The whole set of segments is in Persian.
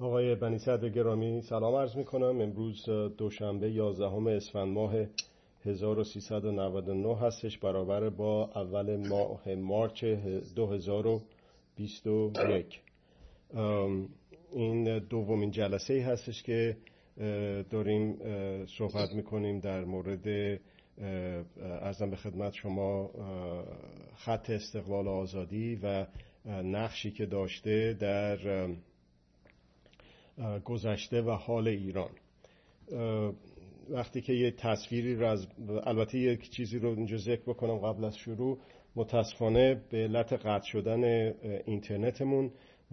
آقای بنی صدر گرامی سلام عرض می کنم امروز دوشنبه 11 اسفند ماه 1399 هستش. برابر با اول ماه مارچ 2021 این دومین جلسه ای هستش که داریم صحبت می‌کنیم در مورد ارزم به خدمت شما خط استقلال آزادی و نقشی که داشته در گذشته و حال ایران. وقتی که یه تصویری رو از البته یک چیزی رو اینجا ذکر بکنم قبل از شروع. متاسفانه به علت قطع شدن اینترنتمون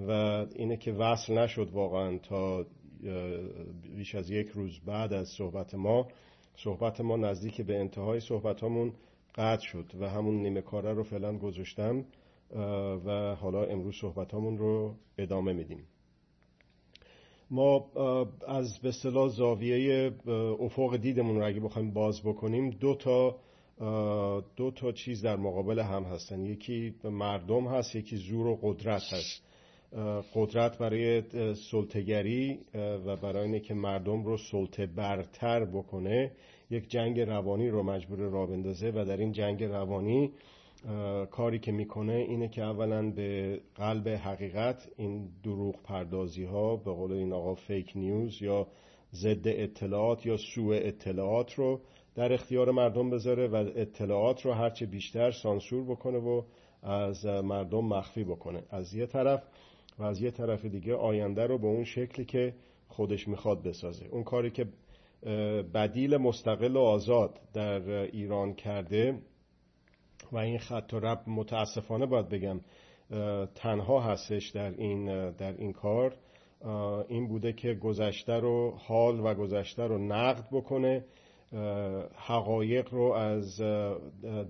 و اینه که وصل نشد واقعا تا بیش از یک روز بعد از صحبت ما. صحبت ما نزدیک به انتهای صحبتامون قطع شد و همون نیمه کاره رو فعلا گذاشتم و حالا امروز صحبتامون رو ادامه میدیم. ما از به اصطلاح زاویه افق دیدمون رو اگه بخوایم باز بکنیم دو تا دو تا چیز در مقابل هم هستن. یکی مردم هست یکی زور و قدرت هست. قدرت برای سلطگری و برای اینه که مردم رو سلطه برتر بکنه. یک جنگ روانی رو مجبور را بندازه و در این جنگ روانی کاری که می‌کنه اینه که اولا به قلب حقیقت این دروغ پردازی ها به قول این آقا فیک نیوز یا ضد اطلاعات یا سوء اطلاعات رو در اختیار مردم بذاره و اطلاعات رو هرچه بیشتر سانسور بکنه و از مردم مخفی بکنه. از یه طرف و از یه طرف دیگه آینده رو به اون شکلی که خودش می‌خواد بسازه. اون کاری که بدیل مستقل و آزاد در ایران کرده و این خط و رب متاسفانه باید بگم تنها هستش در این, در این کار. این بوده که گذشته رو حال و گذشته رو نقد بکنه. حقایق رو از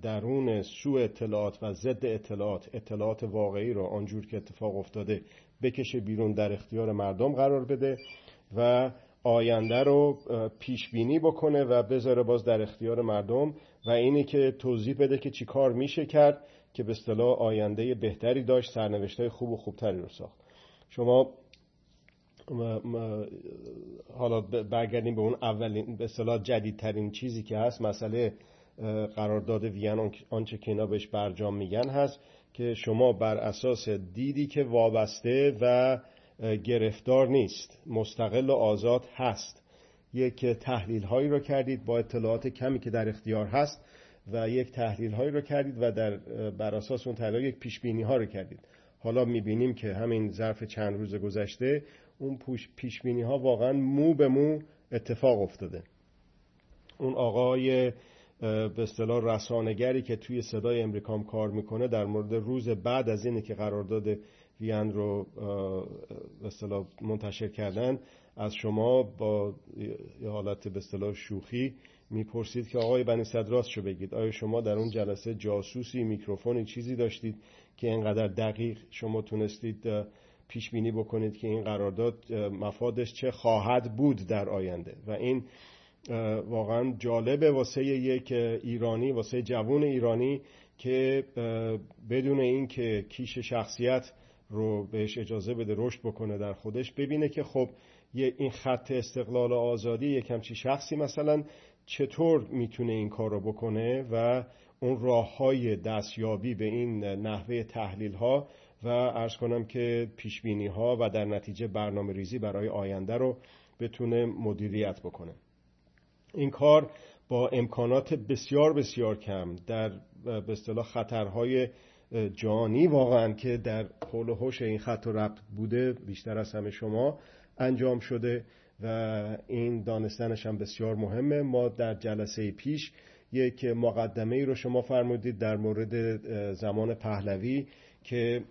درون سو اطلاعات و ضد اطلاعات اطلاعات واقعی رو آنجور که اتفاق افتاده بکشه بیرون در اختیار مردم قرار بده و آینده رو پیش بینی بکنه و بذاره باز در اختیار مردم و اینی که توضیح بده که چی کار میشه کرد که به اصطلاح آینده بهتری داشت سرنوشته خوب و خوبتری رو ساخت. شما حالا برگردیم به اون اولین به اصطلاح جدیدترین چیزی که هست. مسئله قرارداد وین آنچه که اینا بهش برجام میگن هست که شما بر اساس دیدی که وابسته و گرفتار نیست. مستقل و آزاد هست. یک تحلیل هایی رو کردید با اطلاعات کمی که در اختیار هست و یک تحلیل هایی رو کردید و در بر اساس اون تحلیل یک پیش بینی ها رو کردید. حالا می‌بینیم که همین ظرف چند روز گذشته اون پیش بینی ها واقعا مو به مو اتفاق افتاده. اون آقای به اصطلاح رسانگری که توی صدای امریکام کار می‌کنه در مورد روز بعد از اینه که قرارداد وین رو به اصطلاح منتشر کردن. از شما با یه حالت به اصطلاح شوخی می‌پرسید که آقای بنی صدراست شو بگید. آیا شما در اون جلسه جاسوسی میکروفونی چیزی داشتید که اینقدر دقیق شما تونستید پیش بینی بکنید که این قرارداد مفادش چه خواهد بود در آینده؟ و این واقعا جالبه واسه یک ایرانی واسه جوون ایرانی که بدون این که کیش شخصیت رو بهش اجازه بده رشد بکنه در خودش ببینه که خب این خط استقلال و آزادی یک همچی شخصی مثلا چطور می‌تونه این کار رو بکنه و اون راه های دستیابی به این نحوه تحلیل ها و ارز کنم که پیشبینی ها و در نتیجه برنامه ریزی برای آینده رو بتونه مدیریت بکنه. این کار با امکانات بسیار بسیار کم در به اصطلاح خطرهای جانی واقعا که در حول و این خط و ربط بوده بیشتر از همه شما انجام شده و این دانستنش هم بسیار مهمه. ما در جلسه پیش یک مقدمه ای رو شما فرمودید در مورد زمان پهلوی که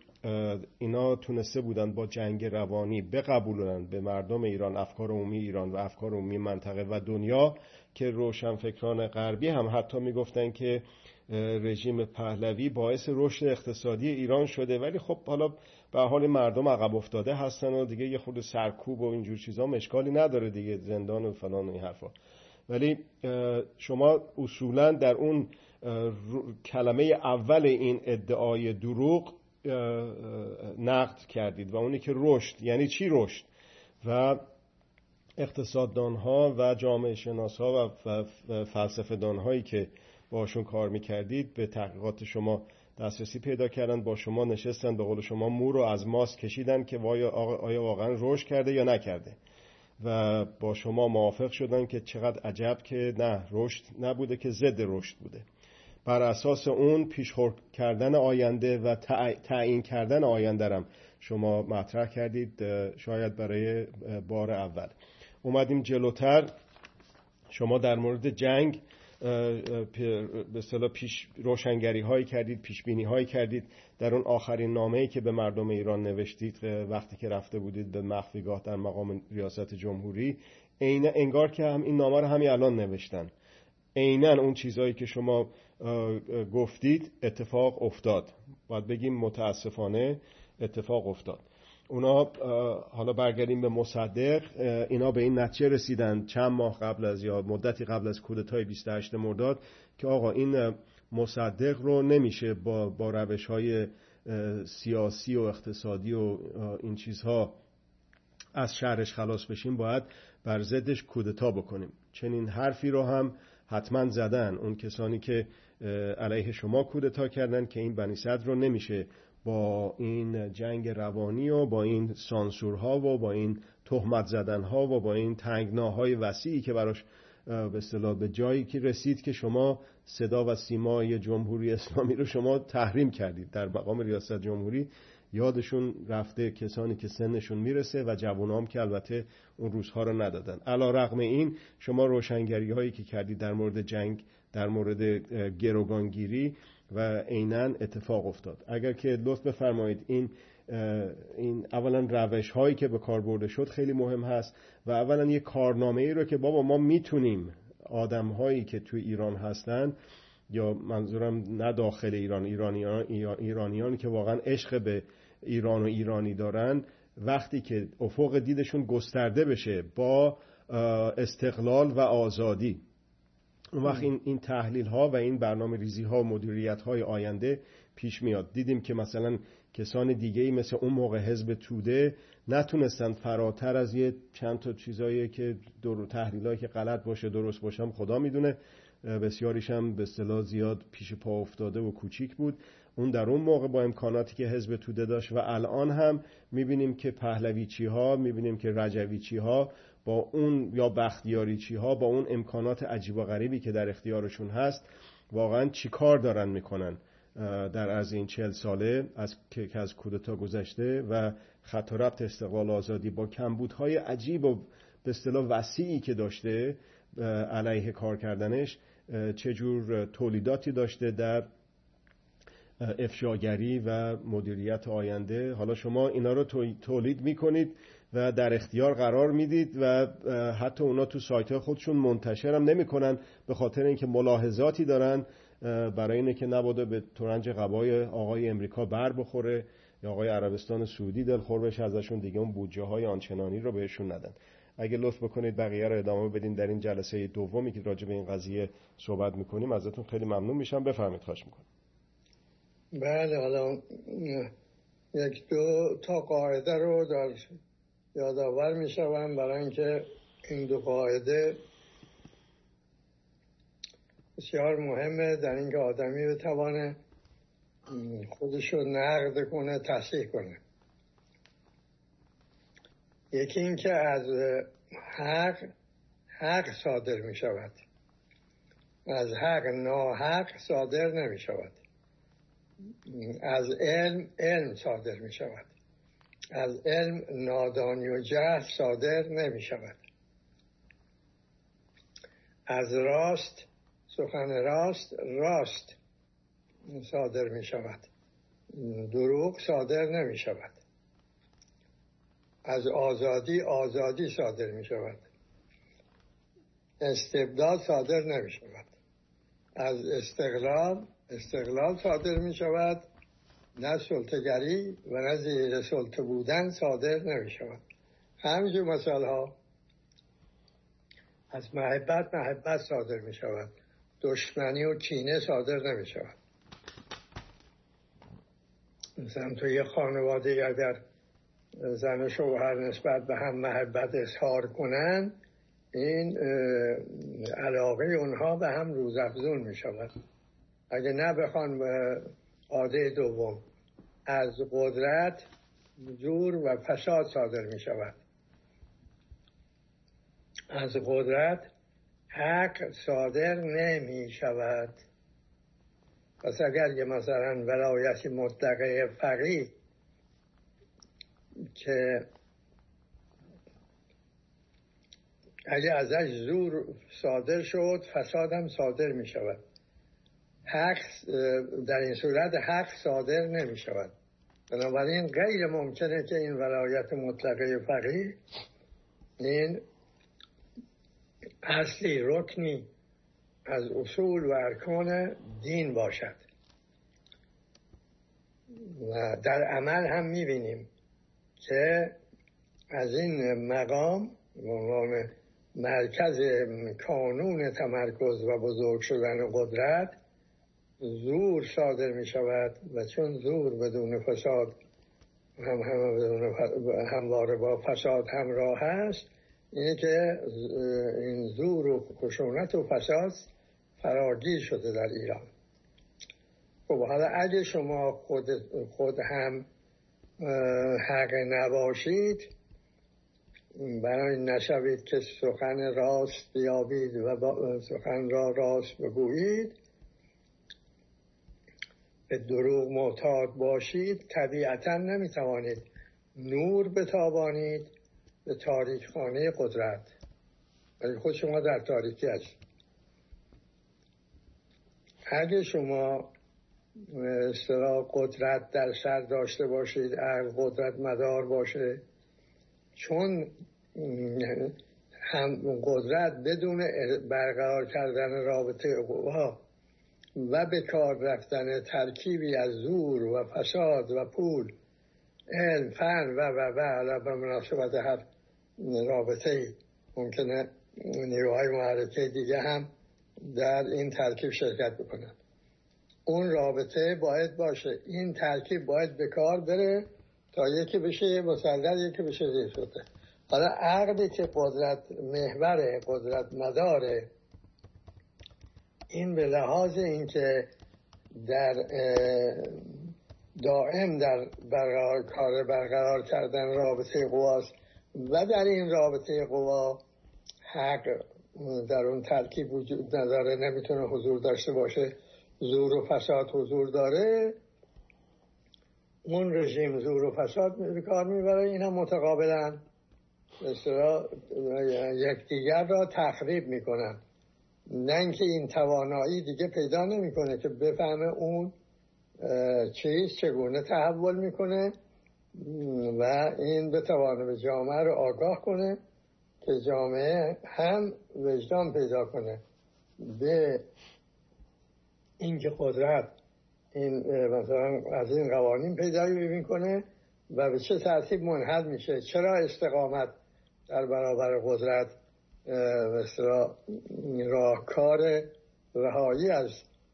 اینا تونسته بودن با جنگ روانی بقبولونن به مردم ایران افکار عمومی ایران و افکار عمومی منطقه و دنیا که روشنفکران غربی هم حتی می‌گفتن که رژیم پهلوی باعث رشد اقتصادی ایران شده. ولی خب حالا به حال مردم عقب افتاده هستن و دیگه یه خود سرکوب و اینجور چیزا مشکالی نداره دیگه زندان و فلان و این حرفا. ولی شما اصولا در اون کلمه اول این ادعای دروغ نقد کردید و اونی که رشد یعنی چی رشد؟ و اقتصاددان ها و جامعه شناس ها و فلسفه دان هایی که باشون کار می‌کردید به تحقیقات شما دسترسی پیدا کردن با شما نشستن به قول شما مو رو از ماست کشیدن که آیا واقعا رشد کرده یا نکرده. و با شما موافق شدن که چقدر عجب که نه رشد نبوده که ضد رشد بوده. بر اساس اون پیشخور کردن آینده و تعیین کردن آینده رم شما مطرح کردید شاید برای بار اول. اومدیم جلوتر. شما در مورد جنگ به اصطلاح پیش روشنگری هایی کردید پیش بینی هایی کردید. در اون آخرین نامه ای که به مردم ایران نوشتید وقتی که رفته بودید به مخفیگاه در مقام ریاست جمهوری عین انگار که هم این نامه رو همین الان نوشتن. عینا اون چیزهایی که شما گفتید اتفاق افتاد. باید بگیم متاسفانه اتفاق افتاد. اونا حالا برگردیم به مصدق اینا به این نتیجه رسیدن چند ماه قبل از یا مدتی قبل از کودتای 28 مرداد که آقا این مصدق رو نمیشه با, با روش های سیاسی و اقتصادی و این چیزها از شهرش خلاص بشیم باید بر ضدش کودتا بکنیم. چنین حرفی رو هم حتما زدن اون کسانی که علیه شما کودتا کردن که این بنی صدر رو نمیشه با این جنگ روانی و با این سانسورها و با این تهمت زدنها و با این تنگناهای وسیعی که براش به اصطلاح به جایی که رسید که شما صدا و سیمای جمهوری اسلامی رو شما تحریم کردید. در مقام ریاست جمهوری یادشون رفته کسانی که سنشون می‌رسه و جوانام که البته اون روزها رو ندادن. علا رقم این شما روشنگری هایی که کردید در مورد جنگ در مورد گروگانگیری و عینا اتفاق افتاد. اگر که لطف بفرمایید این این اولا روش هایی که به کار برده شد خیلی مهم هست و اولا یه کارنامه ای رو که بابا ما می‌تونیم آدم هایی که توی ایران هستن یا منظورم نه داخل ایران ایرانیان ایرانیان که واقعا عشق به ایران و ایرانی دارن وقتی که افق دیدشون گسترده بشه با استقلال و آزادی. اون وقت این, این تحلیل ها و این برنامه ریزی ها و مدیریت های آینده پیش میاد. دیدیم که مثلا کسان دیگه ای مثل اون موقع حزب توده نتونستن فراتر از یه چند تا چیزایی که دور تحلیل که غلط باشه درست باشم خدا می‌دونه. بسیاریش هم به اصطلاح زیاد پیش پا افتاده و کوچیک بود. اون در اون موقع با امکاناتی که حزب توده داشت و الان هم می‌بینیم که پهلویچی ها می‌بینیم که رجویچی ها با اون یا بختیاریچی ها با اون امکانات عجیب و غریبی که در اختیارشون هست واقعا چی کار دارن می‌کنن در از این چهل ساله از که از کودتا گذشته و خط و ربط استقلال آزادی با کمبودهای عجیب و به اصطلاح وسیعی که داشته علیه کار کردنش چجور تولیداتی داشته در افشاگری و مدیریت آینده. حالا شما اینا رو تولید می‌کنید. و در اختیار قرار می‌دید و حتی اونا تو سایت خودشون منتشر هم نمی‌کنن به خاطر اینکه ملاحظاتی دارن برای اینه که نباده به ترنج قبای آقای امریکا بر بخوره یا آقای عربستان سعودی دلخور بشه ازشون دیگه اون بودجه های آنچنانی رو بهشون ندن. اگه لطف بکنید بقیه رو ادامه بدین در این جلسه دومی که راجع به این قضیه صحبت می‌کنیم. ازتون خیلی ممنون میشم. بفرمایید خواهش می‌کنم. بله حالا یک دو تا قاعده رو در یادآور می‌شوم برای اینکه این دو قاعده بسیار مهمه در اینکه آدمی بتوانه خودش رو نقد کنه تصحیح کنه. یکی اینکه از حق حق صادر می شود از حق ناحق صادر نمی شود از علم علم صادر می شود از علم نادانی و جهل صادر نمی شود از راست سخن راست راست صادر می شود دروغ صادر نمی شود از آزادی آزادی صادر می شود استبداد صادر نمی شود از استقلال استقلال صادر می شود نه سلطگری و نه زیر سلطه بودن صادر نمی شود همینجور مثال ها از محبت محبت صادر می شود دشمنی و کینه صادر نمی شود مثلا تو یه خانواده اگر زن و شوهر نسبت به هم محبت اظهار کنند این علاقه اونها به هم روزافزون می شود اگه نه بخوان عاده دوم. از قدرت زور و فساد صادر می شود از قدرت حق صادر نمی شود پس اگر یه مثلا ولایت مطلقه فقی که اگه ازش زور صادر شد فساد هم صادر می شود حق در این صورت حق صادر نمی شود بنابراین غیر ممکنه که این ولایت مطلقه فقیه این اصلی رکنی از اصول و ارکان دین باشد. و در عمل هم می‌بینیم که از این مقام عنوان مرکز کانون تمرکز و بزرگ شدن قدرت زور صادر می شود و چون زور بدون فساد هم همواره با فساد همراه هست اینه که این زور و خشونت و فساد فراگیر شده در ایران. خب حالا اگه شما خود, خود هم حق نباشید برای نشوید که سخن راست بیابید و سخن را راست بگویید به دروغ معتاد باشید طبیعتا نمی‌توانید نور بتابانید به تاریخ خانه قدرت. ولی خود شما در تاریکی هست اگه شما اصطلاح قدرت در سر داشته باشید اگر قدرت مدار باشه چون هم قدرت بدون برقرار کردن رابطه قوا و به کار رفتن ترکیبی از زور و فساد و پول علم فن و و و علا به مناسبت هر رابطه ای ممکنه نیروهای معرکه دیگه هم در این ترکیب شرکت بکنن. اون رابطه باید باشه. این ترکیب باید به کار بره تا یکی بشه مسلط یکی بشه زیر شده حالا عقلی که قدرت محور قدرت مداره این به لحاظ اینکه در دائم در برقرار کار برقرار کردن رابطه قواست و در این رابطه قوا حق در اون ترکیب وجود نداره نمی‌تونه حضور داشته باشه زور و فساد حضور داره. اون رژیم زور و فساد کار می‌بره اینا متقابلا یکدیگر را تخریب می‌کنن. نه اینکه این توانایی دیگه پیدا نمی‌کنه که بفهمه اون چیز چگونه تحول می‌کنه و این بتوانه به جامعه رو آگاه کنه که جامعه هم وجدان پیدا کنه. به اینکه قدرت این مثلا از این قوانین پیدا کنه و به چه ترتیب منحل میشه چرا استقامت در برابر قدرت راهکار رهایی از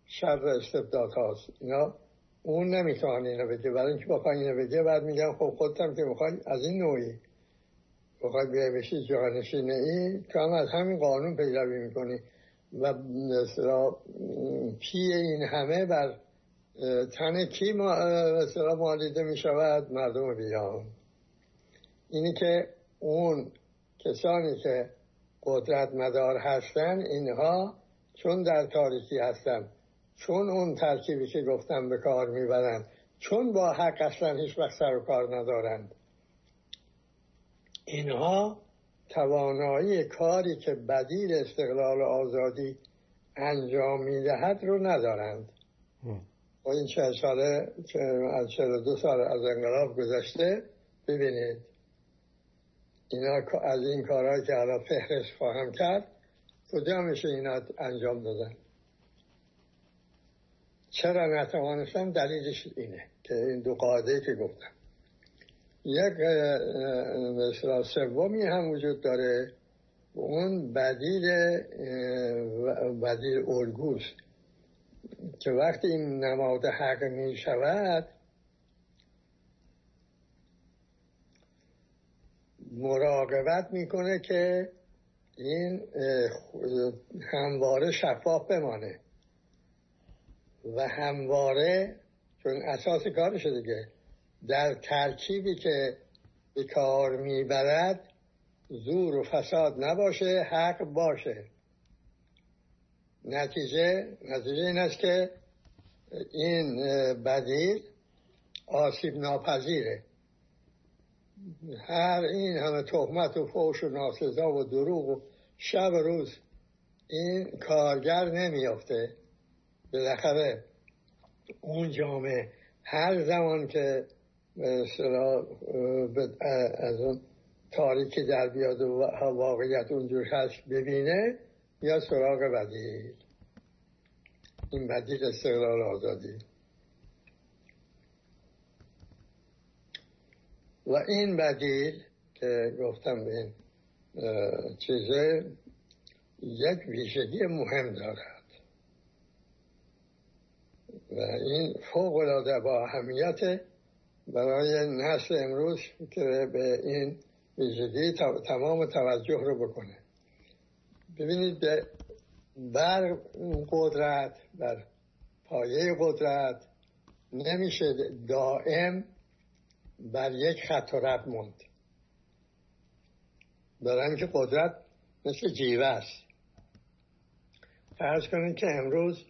شر استبداد هاست اینا اون نمی‌توان اینو بگه. برای اینکه بخوای اینو بگه بعد میگن خب خودتم که می‌خوای از این نوعی. بخوای بیای بشی جانشینه ای تو هم از همین قانون پیروی می‌کنی. و مثلا پی این همه بر تن کی مثلا مالیده می‌شود؟ مردم بیان اینی که اون کسانی که قدرت مدار هستن اینها چون در تاریکی هستن چون اون ترکیبی که گفتم به کار می‌برند چون با حق اصلا هیچ وقت سر و کار ندارند اینها توانایی کاری که بدیل استقلال و آزادی انجام می‌دهد رو ندارند. و این چه ساله از دو سال از انقلاب گذشته ببینید اینا از این کارهایی که الان فهرست خواهم کرد کجا میشه اینا انجام دادن؟ چرا نتوانستم؟ دلیلش اینه که این دو قاعده که گفتم. یک مثلا سومی هم وجود داره. اون بدیل بدیل الگوست که وقتی این نماد حق می شود مراقبت می‌کنه که این همواره شفاف بمانه. و همواره چون اساس کارشه دیگه در ترکیبی که به کار می‌برد زور و فساد نباشه حق باشه. نتیجه نتیجه این است که این بدیل آسیب ناپذیره. هر این همه تهمت و فوش و ناسزا و دروغ و شب و روز این کارگر نمیافته. بالاخره اون جامعه هر زمان که از اون تاریکی در بیاد و واقعیت اونجور هست ببینه یا سراغ بدیل این بدیل استقلال آزادی. و این بدیل که گفتم به این چیزه یک ویژگی مهم دارد. و این فوق العاده با اهمیت برای نسل امروز که به این ویژگی تمام توجه رو بکنه. ببینید بر قدرت بر پایه قدرت نمیشه دائم بر یک خط و رد موند. برای اینکه قدرت مثل جیوه است. فرض کنید که امروز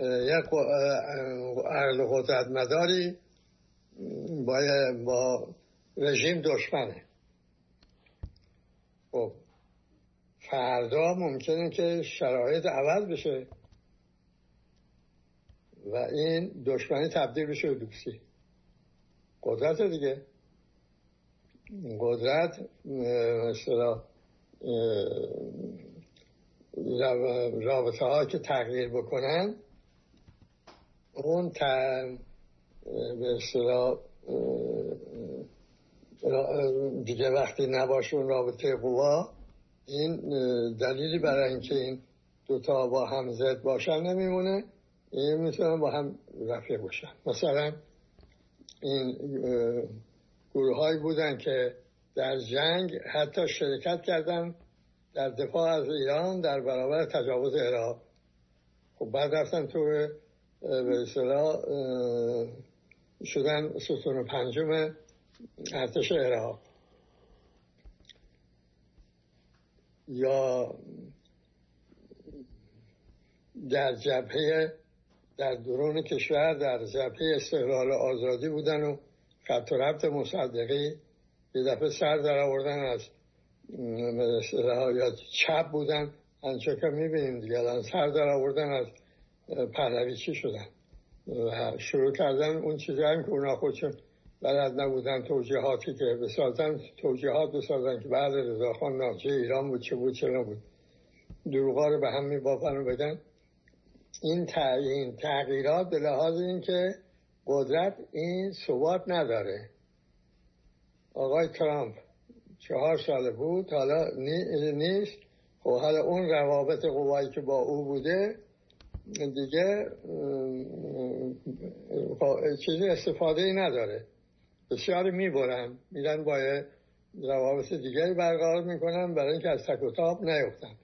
یک عرض قدرت مداری با, با رژیم دشمنه. خب فردا ممکنه که شرایط عوض بشه و این دشمنی تبدیل بشه به دوستی قدرت دیگه. قدرت مثلا رابطه ها که تغییر بکنن اون به دیگه وقتی نباشون رابطه قوا این دلیلی برای اینکه این دوتا با هم زد باشن نمیمونه. این می‌تونن با هم رفیق باشن. مثلا این گروه بودن که در جنگ حتی شرکت کردن در دفاع از ایران در برابر تجاوز عراق خب بعد رفتن تو به اصطلاح شدن ستون پنجم ارتش عراق یا در جبهه در درون کشور در جبهه استقلال آزادی بودن و خط و ربط مصدقی یه دفعه سر در آوردن از یا چپ بودن. انچه که می‌بینیم دیگه الان سر در آوردن از پهلوی چی شدن و شروع کردن اون چیزهایی که اونا خودشون بلد نبودن توجیهاتی که بسازن توجیهات بسازن که بعد رضاخان ناچه ایران بود چه بود چه نبود. دروغا رو به هم میبافن و بدن. این این تغییرات به لحاظ اینکه قدرت این ثبات نداره. آقای ترامپ چهار سال بود حالا نیست. خب حالا اون روابط قوایی که با او بوده دیگه چیزی استفاده ای نداره. بسیاری می‌برن میرن با روابط دیگری برقرار می‌کنن برای اینکه از تک و تاب نیفتن.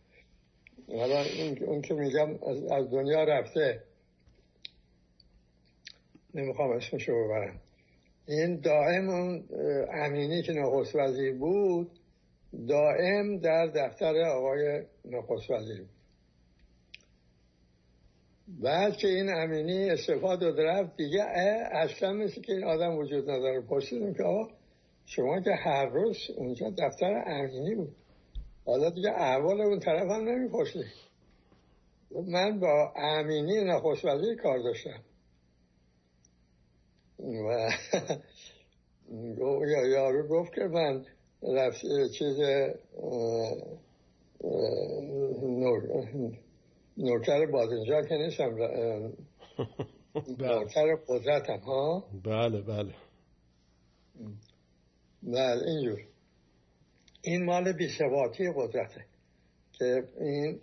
حالا اون که میگم از دنیا رفته. نمی‌خوام اسمشو ببرم. این دائم اون امینی که نخست وزیر بود دائم در دفتر آقای نخست وزیر بود. بعد که این امینی استفاده داده رفت دیگه اصلا مثل که این آدم وجود نداره. پرسیدم که آقا شما که هر روز اونجا دفتر امینی بود. حالا دیگه احوال اون طرف هم نمی‌پرسی من با امینی نخست وزیر کار داشتم. و یارو گفت که من رفت چیز نوکر بادنجا که نیستم نوکر قدرتم ها؟ بله بله. بله اینجور. این مال بیثباتی قدرته که این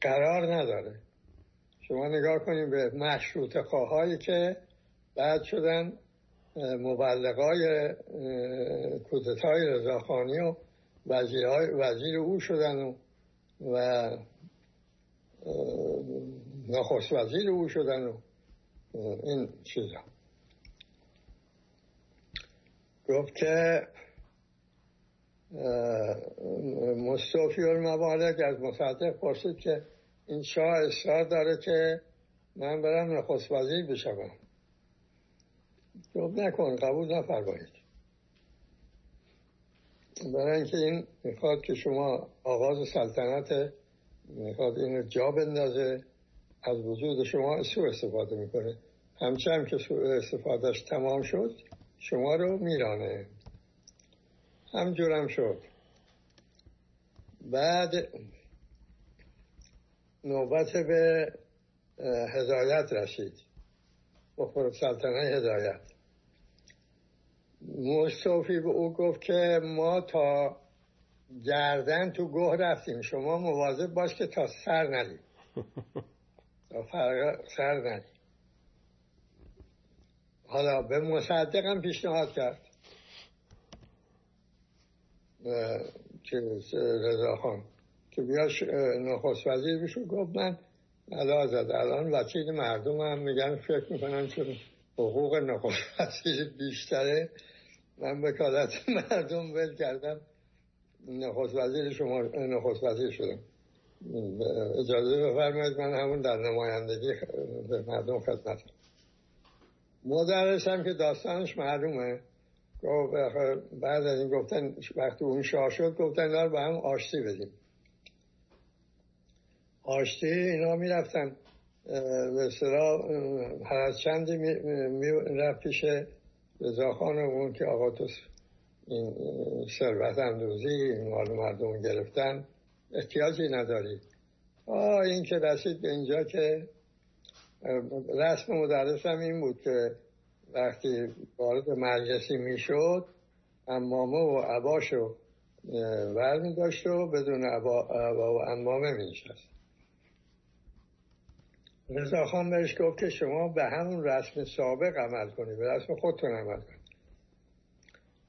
قرار نداره. شما نگاه کنید به مشروط خواهایی که بعد شدن مبلغای کودتای رضاخانی و وزیر, او شدن و, و نخست وزیر او شدن و این چیزا. گفت که مصطفی الموالد از مصدق پرسید که این شاه اصرار داره که من برم نخست وزیر بشم گفت نکن قبول نفرمایید. برای اینکه این می‌خواد که شما آغاز سلطنت می‌خواد اینو جا بندازه از وجود شما سوء استفاده می‌کنه. همچنان که سوء استفادهش تمام شد شما رو میرانه. همجورم شد. بعد نوبت به هدایت رسید. و سلطنه هدایت. مصطفی به او گفت که ما تا گردن تو گوه رفتیم. شما مواظب باش که تا سر ندیم تا سر ندیم حالا به مصدقم پیشنهاد کرد. که رضا خان که بیا نخست وزیر بشو گفت من علا زد الان وکیل مردم هم میگن فکر می‌کنن چون حقوق نخست وزیر بیشتره. من وکالت مردم ول کردم. نخست وزیر شما نخست وزیر شدم. اجازه بفرمایید من همون در نمایندگی به مردم خدمت مدرس هم که داستانش معلومه. بعد از این گفتن وقتی اون شاه شد گفتن دار با هم آشتی بدیم. آشتی اینا می‌رفتن. به صلاح هر از چندی می رفت پیش اون که آقا تو این ثروت اندوزی مال مردم گرفتن. احتیاجی نداری. آه این که رسید به اینجا که رسم مدرس هم این بود که وقتی وارد مجلسی می‌شد امامه و عباشو ور می داشت و بدون عبا, و امامه می نشست رضا خان بهش گفت که شما به همون رسم سابق عمل کنید به رسم خودتون عمل کنید.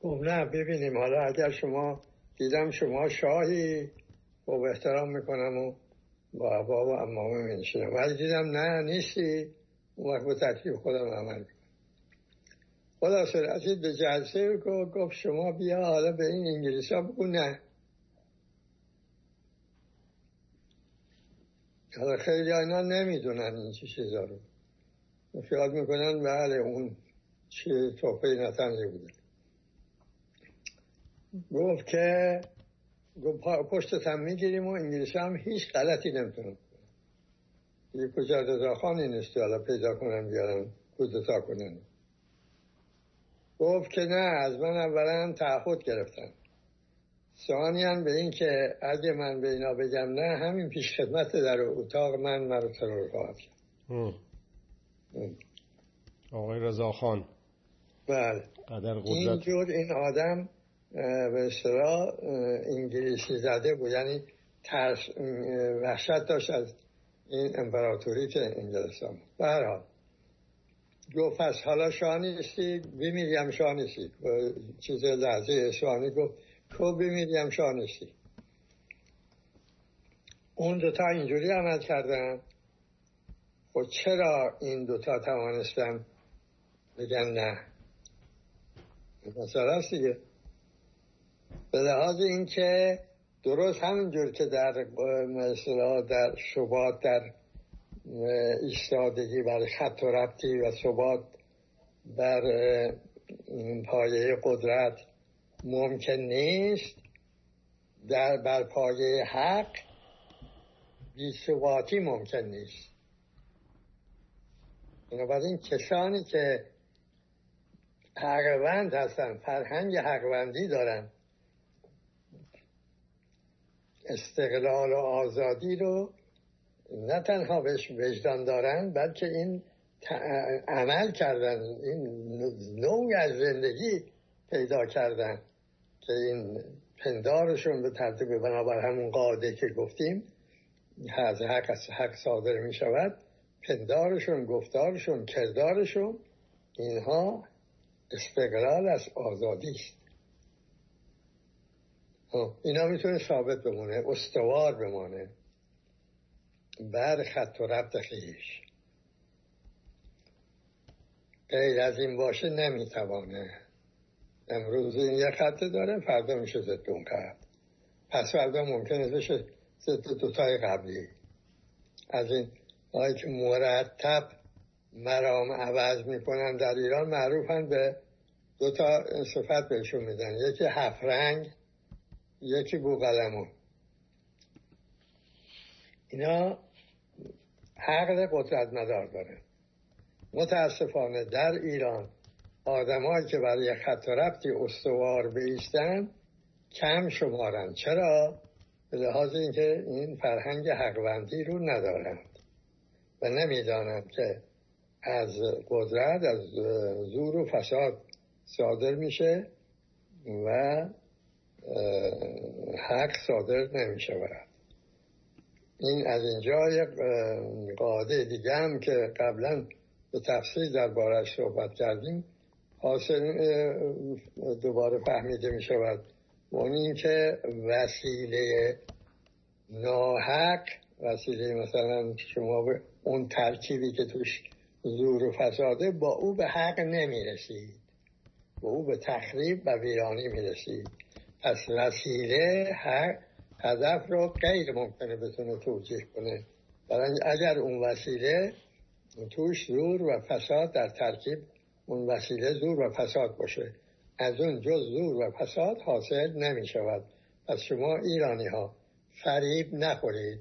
گفت نه ببینیم. حالا اگر شما دیدم شما شاهی و احترام می‌کنم و با عبا و امامه می ولی دیدم نه نیستی. اون وقت به تکلیف خودم عمل خلاصه رسید به جلسه گفت شما بیا حالا به این انگلیس ها بگو نه. حالا خیلی اینا نمی‌دونن این چی چیزا رو. فیاد می‌کنن بله اون چی توپه نتنزی بوده. گفت که گفت پشتتم می‌گیریم و انگلیس هم هیچ غلطی نمی‌تونن. یه کجا رضا خانی نیستی حالا پیدا کنن بیارن کودتا کنن. گفت که نه از من اولا تعهد گرفتن. ثانیا به این که اگه من به اینا بگم نه همین پیش خدمت در اتاق من مرا ترور خواهد کرد. آقای رضا خان. بله. اینجور این آدم به اصطلاح انگلیسی زده بود. یعنی ترس وحشت داشت از این امپراتوری که انگلستان برحال گفت پس حالا شاه نیستی بمیریم شاه نیستی چیز لحظه اسوانی گفت تو بمیریم شاه نیستی اون دوتا اینجوری عمل کردن. خب چرا این دوتا توانستن؟ بگن نه. مثلا است دیگه. به لحاظ اینکه درست همینجور که در مثلا در شبات در ایستادگی بر خط و ربطی و ثبات بر پایه قدرت ممکن نیست. در بر پایه حق بیثباتی ممکن نیست. بنابراین کسانی که حقوند هستن فرهنگ حقوندی دارن استقلال و آزادی رو نه تنها بهش وجدان دارن بلکه این عمل کردن این نوع از زندگی پیدا کردن که این پندارشون به ترتیب بنابر همون قاعده که گفتیم از حق از حق صادر می شود پندارشون گفتارشون کردارشون اینها استقلال از آزادی است. خب، اینا می‌تونه ثابت بمونه استوار بمانه. بعد خط و ربط خیش. غیر از این باشه نمی‌توانه. امروز این یه خط داره فردا میشه ضد اون خط. پس فردا ممکنه بشه ضد دوتای قبلی. از این هایی که مرتب مرام عوض می‌کنن در ایران معروفن به دو تا صفت بهشون میدن. یکی هفت رنگ یکی بوغلمون اینا حقل قدرت مدار داره. متاسفانه در ایران آدمایی که برای خط ربطی استوار بیستن کم شمارن. چرا؟ به لحاظ اینکه این فرهنگ حقوندی رو ندارند و نمی‌دانند که از قدرت از زور و فساد صادر میشه و حق صادر نمی شود این از اینجا یک قاعده دیگه هم که قبلا به تفصیل در بارش صحبت کردیم. حاصل دوباره فهمیده می شود اون این که وسیله ناحق وسیله مثلا شما به اون ترکیبی که توش زور و فساده با او به حق نمی رسید با او به تخریب و ویرانی می رسید پس وسیله حق هدف رو غیر ممکنه بتونه توجیه کنه. برای اگر اون وسیله توش زور و فساد در ترکیب اون وسیله زور و فساد باشه. از اون جز زور و فساد حاصل نمی شود پس شما ایرانی ها فریب نخورید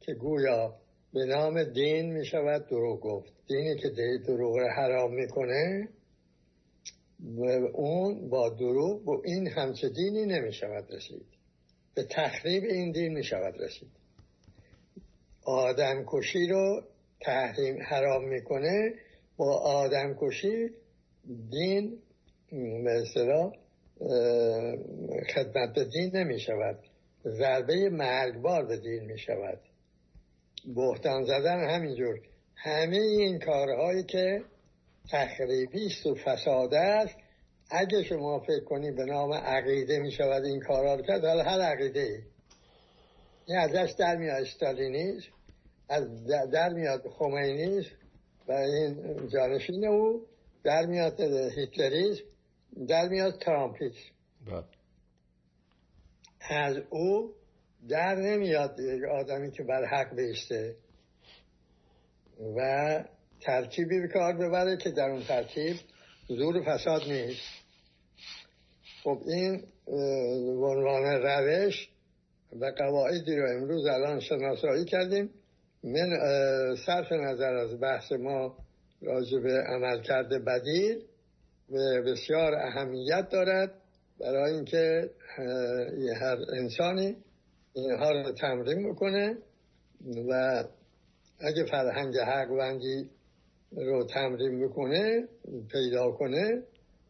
که گویا به نام دین می شود دروغ گفت. دینی که دروغ حرام می‌کنه و اون با دروغ با این همچه دینی نمی شود رسید. به تخریب این دین می شود رسید. آدم کشی رو تحریم حرام می‌کنه با آدم کشی دین مثلا خدمت به دین نمی شود ضربه مرگبار به دین می شود بهتان زدن همینجور. همه این کارهایی که تخریبیست و فساده است اگه شما فکر کنی به نام عقیده می شود این کارها رو کرد حالا هر عقیده ای. این ازش در میاد استالینیز از در میاد خمینیز و این جانشین او در میاد هیتلریز در میاد ترامپیز بله. از او در نمیاد آدمی که بر حق بیسته و ترکیبی به کار ببره که در اون ترکیب زور فساد نیست. خب این عنوان روش و قواعدی رو امروز الان شناسایی کردیم. من صرف نظر از بحث ما راجع به عمل کرده بدیل و بسیار اهمیت دارد برای اینکه هر انسانی اینها رو تمرین می‌کنه و اگه فرهنگ حقوندی رو تمرین می‌کنه پیدا کنه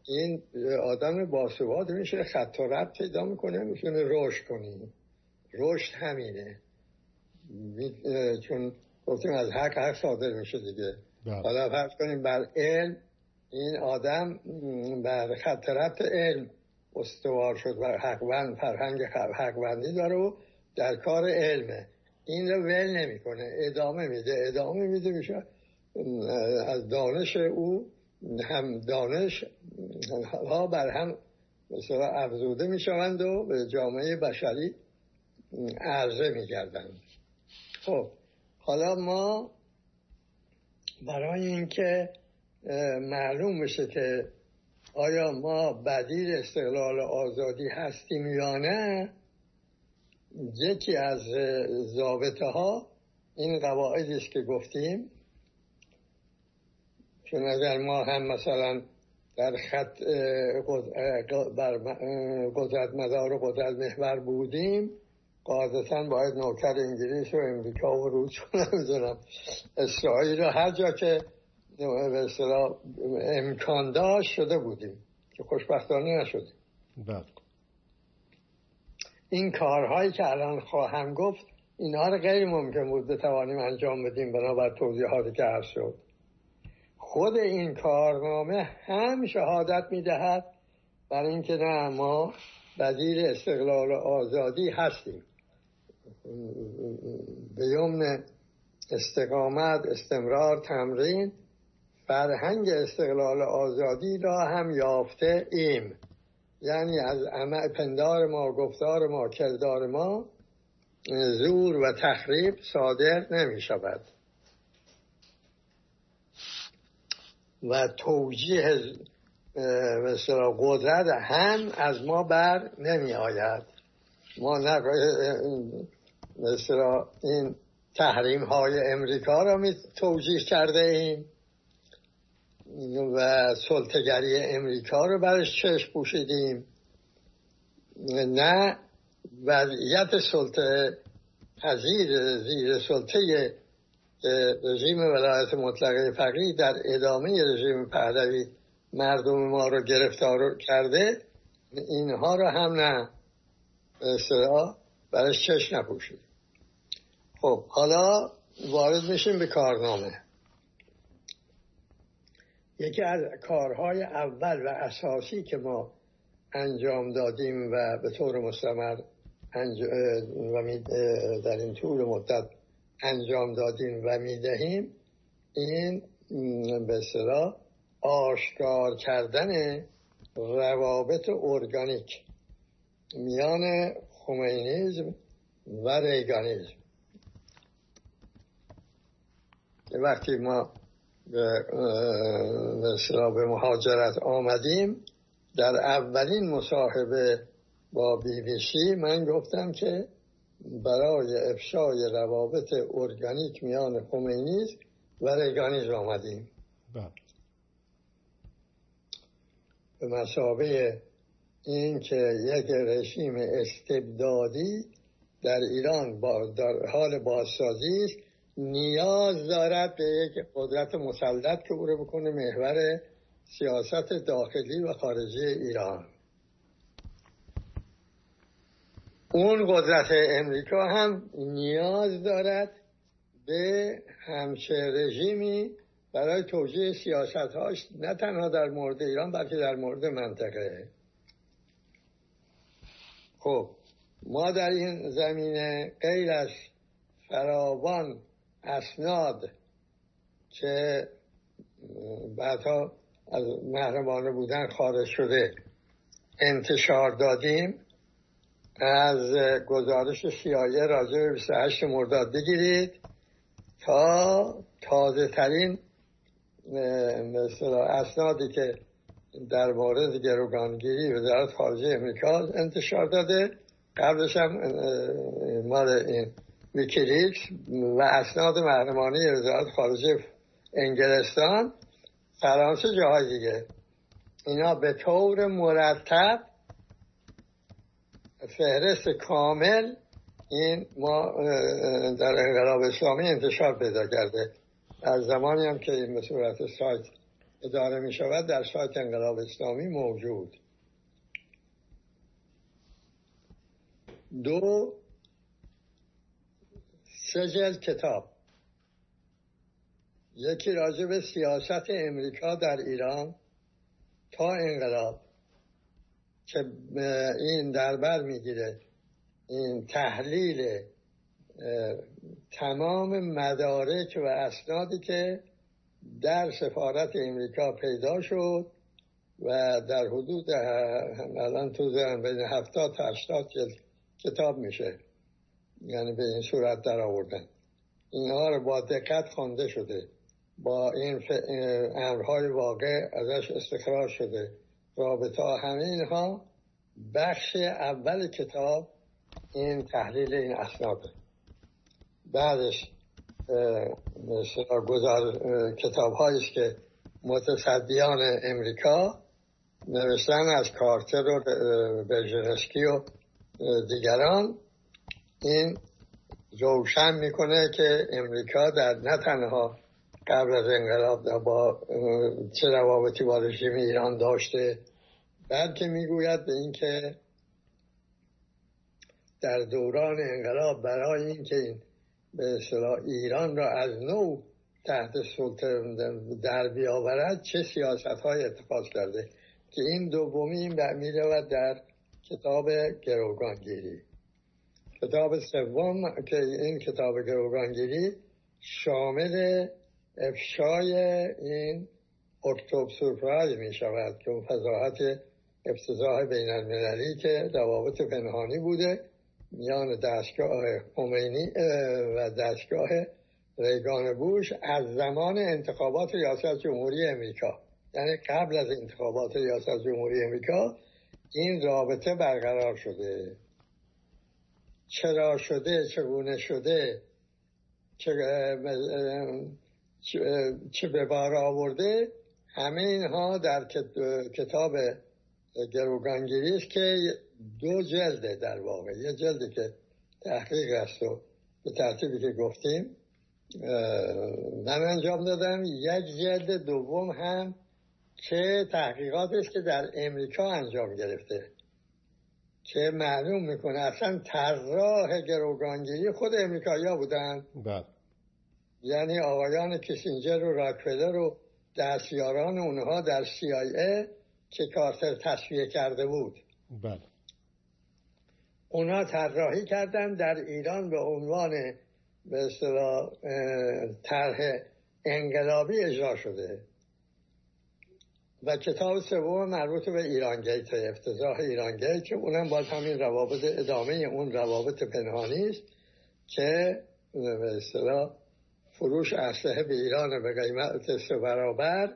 این آدم باسواد میشه خط و رب پیدا می‌کنه می‌تونه رشد کنی رشد همینه. چون گفتیم از حق حق صادر میشه دیگه. بله. حالا فرض کنیم بر علم این آدم بر خط ربط علم استوار شد و حقوند فرهنگ حقوندی داره و در کار علمه. این رو ول نمی‌کنه. ادامه میده. ادامه میده میشه از دانش او هم دانش ها بر هم مثلا افزوده می‌شوند و به جامعه بشری عرضه میگردند خب حالا ما برای اینکه معلوم بشه که آیا ما بدیل استقلال آزادی هستیم یا نه یکی از ضابطه ها این قواعدی است که گفتیم. چون اگر ما هم مثلا در خط قدرت مدار و قدرت محور بودیم. قاعدتا باید نوکر انگلیس و امریکا و روس نمی‌دونم اسرائیل رو هر جا که به امکان داشت شده بودیم. که خوشبختانه نشدیم. بله. این کارهایی که الان خواهم گفت اینها رو غیر ممکن بود بتوانیم انجام بدیم بنابر توضیحاتی که عرض شد. خود این کارنامه هم شهادت می‌دهد. بر اینکه نه ما بدیل استقلال و آزادی هستیم. به یمن استقامت استمرار تمرین فرهنگ استقلال آزادی را هم یافته ایم. یعنی از پندار ما گفتار ما کردار ما زور و تخریب صادر نمی شود و توجیه مثلا قدرت هم از ما بر نمی آید ما مثلا این تحریم های امریکا را می توجیه کرده ایم. و سلطگری امریکا رو برش چشم پوشیدیم. نه وضعیت سلطه پذیر زیر سلطه رژیم ولایت مطلقه فقیه در ادامه رژیم پهلوی مردم ما رو گرفتار کرده اینها رو هم نه. اصطلاح برش چشم نپوشید. خب حالا وارد میشیم به کارنامه. یکی از کارهای اول و اساسی که ما انجام دادیم و به طور مستمر و در این طول مدت انجام دادیم و می‌دهیم این به صلاح آشکار کردن روابط ارگانیک میان خمینیزم و ریگانیزم. وقتی ما به, به مهاجرت آمدیم در اولین مصاحبه با بی بی سی من گفتم که برای افشای روابط ارگانیک میان خمینیز و ریگانیز آمدیم بله. به مسابه این که یک رژیم استبدادی در ایران با در حال بازسازی است نیاز دارد به یک قدرت مسلط که او رو بکنه محور سیاست داخلی و خارجی ایران اون قدرت امریکا هم نیاز دارد به همچه رژیمی برای توجیه سیاست هاش نه تنها در مورد ایران بلکه در مورد منطقه. خب ما در این زمینه غیر از فراوان اسناد که بعدها از محرمانه بودن خارج شده انتشار دادیم از گزارش سیایه راجع به 28 مرداد بگیرید تا تازه ترین مثلا اسنادی که در مورد گروگانگیری وزارت خارجه امریکا انتشار داده. قبلش هم مال این ویکیلیکس و اسناد محرمانه وزارت خارجه انگلستان فرانسه جاهای دیگه. اینا به طور مرتب فهرست کامل این ما در انقلاب اسلامی انتشار پیدا کرده. از زمانی هم که این به صورت سایت اداره می شود در سایت انقلاب اسلامی موجود. دو سجل کتاب. یکی راجع به سیاست امریکا در ایران تا انقلاب. که این دربر می‌گیره. این تحلیل تمام مدارک و اسنادی که در سفارت امریکا پیدا شد و در حدود الان تو بین هفتاد تا هشتاد کتاب میشه. یعنی به این صورت در آوردن. اینها رو با دقت خوانده شده. با این امرهای واقع ازش استخراج شده. رابطه همه اینها بخش اول کتاب این تحلیل این اسناده بعدش گذار کتاب که متصدیان امریکا نوشتن از کارتر و برژنسکی و دیگران. این روشن می‌کنه که امریکا در نه تنها قبل از انقلاب با چه روابطی با رژیم ایران داشته بلکه می‌گوید به اینکه در دوران انقلاب برای اینکه این به اصطلاح ایران را از نو تحت سلطه در بیاورد چه سیاست های اتخاذ کرده که این دومی این می رود در کتاب گروگانگیری. کتاب سوم که این کتاب گروگانگیری شامل افشای این اکتوب سورپرایز می شود که اون فضاحت افتضاح بین المللی که روابط پنهانی بوده میان دستگاه خمینی و دستگاه ریگان بوش از زمان انتخابات ریاست جمهوری امریکا. یعنی قبل از انتخابات ریاست جمهوری امریکا این رابطه برقرار شده. چرا شده چگونه شده چه, چه به بار آورده همه اینها در کتاب گروگانگیری است که دو جلده در واقع. یه جلدی که تحقیق است و به ترتیبی که گفتیم من انجام دادم. یک جلد دوم هم که تحقیقات است که در امریکا انجام گرفته. که معلوم می‌کنه. اصلا طراح گروگانگیری خود امریکایی بودن. بله. یعنی آقایان کسینجر و راکفلر و دستیاران اونها در CIA که کارتر تصویه کرده بود. بله. اونا طراحی کردن در ایران به عنوان به اصطلاح طرح انقلابی اجرا شده. و کتاب سوم مربوط به ایران گیت افتضاح ایران گیت که اونم باز همین روابط ادامه اون روابط پنهانی است که به اصطلاح فروش اسلحه به ایران به قیمت سه برابر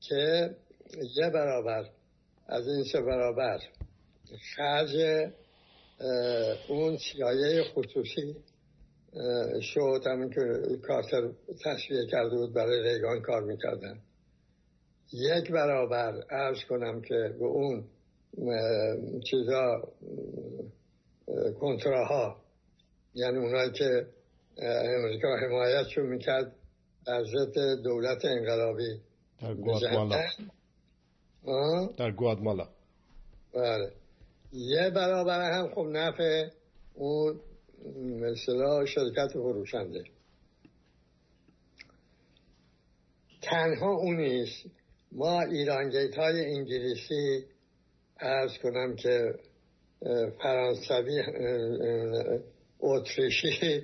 که یه برابر از این سه برابر. خرج اون سیایه خصوصی شد. همین که کارتر تشریه کرده بود برای ریگان کار می‌کردن. یک برابر ارز کنم که به اون چیزا کنتراها یعنی اونایی که امریکا حمایتشون می‌کرد در ضد دولت انقلابی در گوادمالا در گوادمالا. بله. یه برابر هم خب نفع اون مثلا شرکت فروشنده. تنها اونیست ما ایرانگیت های انگلیسی ارز کنم که فرانسوی اتریشی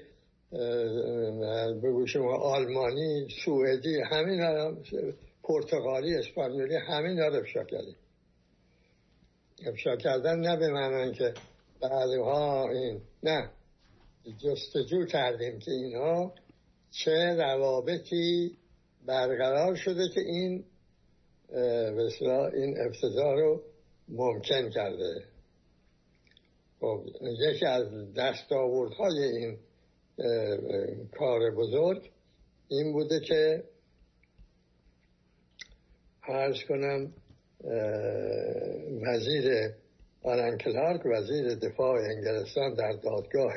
بگو شما آلمانی سوئدی همین پرتغالی اسپانیولی همین رو افشا کردیم. افشا کردن نه به معنی که بعدها این نه. جستجو کردیم که اینها چه روابطی برقرار شده که این بسیار این افتضاح رو ممکن کرده. خب یکی از دستاوردهای این کار بزرگ این بوده که عرض کنم وزیر آلن کلارک وزیر دفاع انگلستان در دادگاه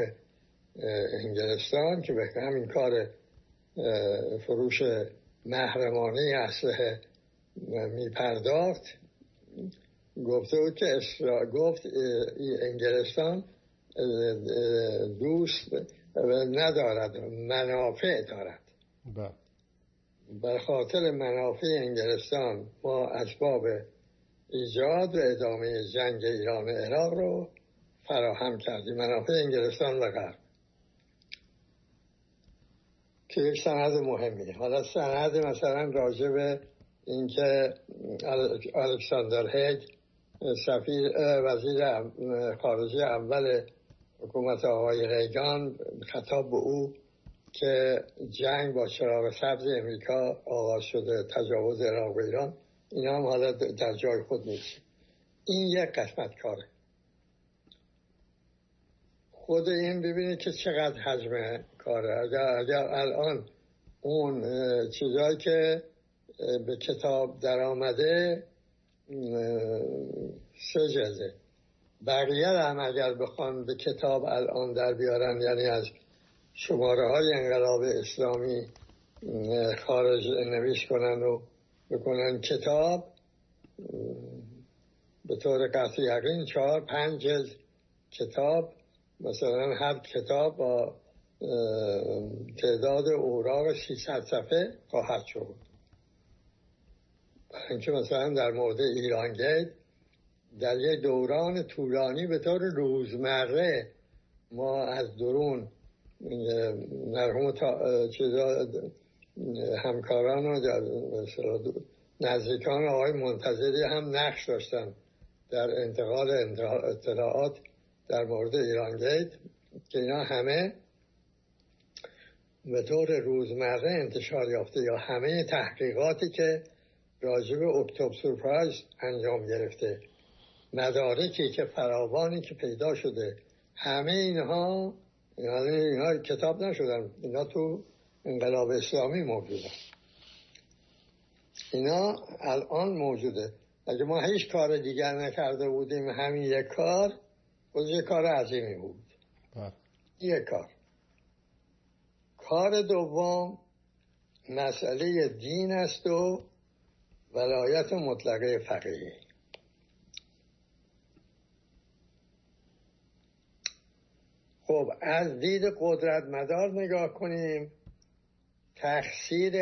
انگلستان که به همین کار فروش محرمانه اسلحه می پرداخت گفته بود که گفت انگلستان دوست ندارد منافع دارد بله. بر خاطر منافع انگلستان ما اسباب ایجاد و ادامه جنگ ایران و عراق رو فراهم کردیم. منافع انگلستان و غرب. که یک سند مهمی. حالا سند مثلا راجع به اینکه الکساندر هیگ سفیر وزیر خارجه اول حکومت آقای ریگان خطاب به او که جنگ با چراغ سبز امریکا آغاز شده تجاوز عراق و ایران این هم حالا در جای خود نیست. این یک قسمت کاره. خود این ببینید که چقدر حجم کاره. اگر, اگر الان اون چیزهایی که به کتاب در آمده سه جلده. بقیه هم اگر بخوان به کتاب الان در بیارن یعنی از شماره های انقلاب اسلامی خارج نویش کنن و بکنن کتاب به طور قطعی یقین چهار پنج جلد کتاب مثلا هر کتاب با تعداد اوراق 300 صفحه خواهد شد. اینکه مثلا در مورد ایران گیت در یک دوران طولانی به طور روزمره ما از درون مرحوم همکاران و نزدیکان آقای منتظری هم نقش داشتن در انتقال اطلاعات در مورد ایران گیت که اینا همه به طور روزمره انتشار یافته یا همه تحقیقاتی که راجب اکتبر سورپرایز انجام گرفته. مدارکی که فراوانی که پیدا شده. همه اینها یعنی اینها کتاب نشدن. اینا تو انقلاب اسلامی موجوده. اینا الان موجوده. اگه ما هیچ کار دیگر نکرده بودیم همین یک کار خود یک کار عظیمی بود. بله. یک کار. کار دوم مسئله دین است و ولایت مطلقه فقیه. خب از دید قدرت مدار نگاه کنیم. تقصیر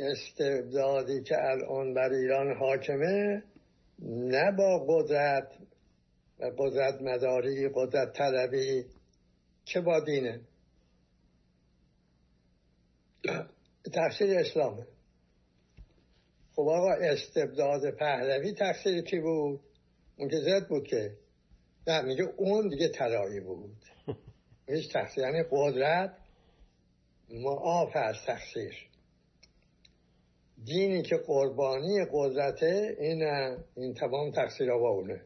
استبدادی که الان بر ایران حاکمه نه با قدرت و قدرت مداری قدرت طلبی که با دینه. تقصیر اسلامه. خب آقا استبداد پهلوی تقصیر کی بود؟ اون که زد بود که نه میگه اون دیگه طلایی بود. هیچ تقصیر یعنی قدرت معاف از تقصیر. دینی که قربانی قدرته این این تمام تقصیر با اونه.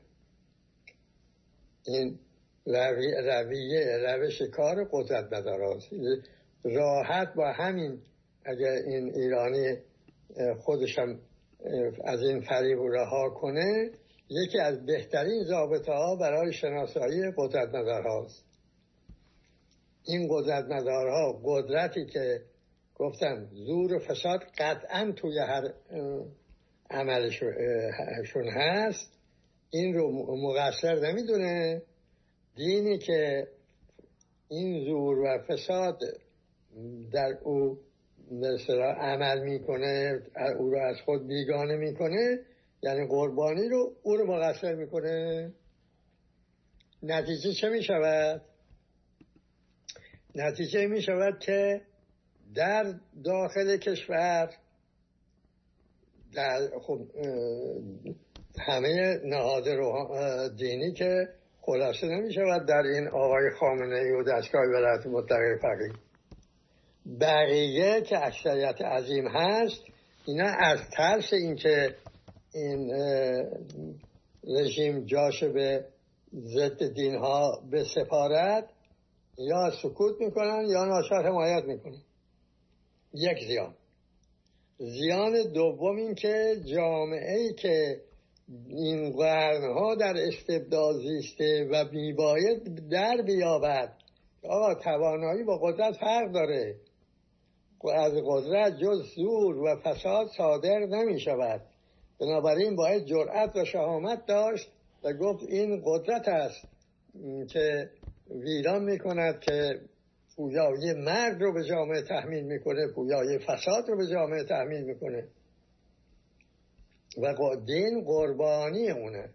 این رویه روش کار قدرت مداراست راحت با همین اگر این ایرانی خودشم از این فریب رها کنه یکی از بهترین ضابطه ها برای شناسایی قدرت هاست این قدرت ها قدرتی که گفتم زور و فساد قطعا توی هر عملشون هست. این رو مقصر نمی‌دونه. دینی که این زور و فساد در او مثلا عمل می‌کنه او رو از خود بیگانه می‌کنه یعنی قربانی رو او رو مقصر می‌کنه. نتیجه چه می‌شود؟ نتیجه می‌شود که در داخل کشور در خب همه نهاد دینی که خلاصه نمی شود در این آقای خامنه ای و دستگاه ولایت مطلقه فقیه. بقیه که اکثریت عظیم هست اینا از ترس اینکه این رژیم جاش به ضد دین ها به سپارت یا سکوت می‌کنن یا ناچار حمایت می‌کنن. یک زیان. زیان دوم این که جامعه ای که این قرنها در استبداد زیسته و میباید در بیابد آقا توانایی با قدرت فرق داره. از قدرت جز زور و فساد صادر نمی شود بنابراین باید جرأت و شهامت داشت و گفت این قدرت است که ویران می کند که پویایی مرد رو به جامعه تحمیل می‌کنه پویایی فساد رو به جامعه تحمیل می‌کنه. و دین قربانی اونه.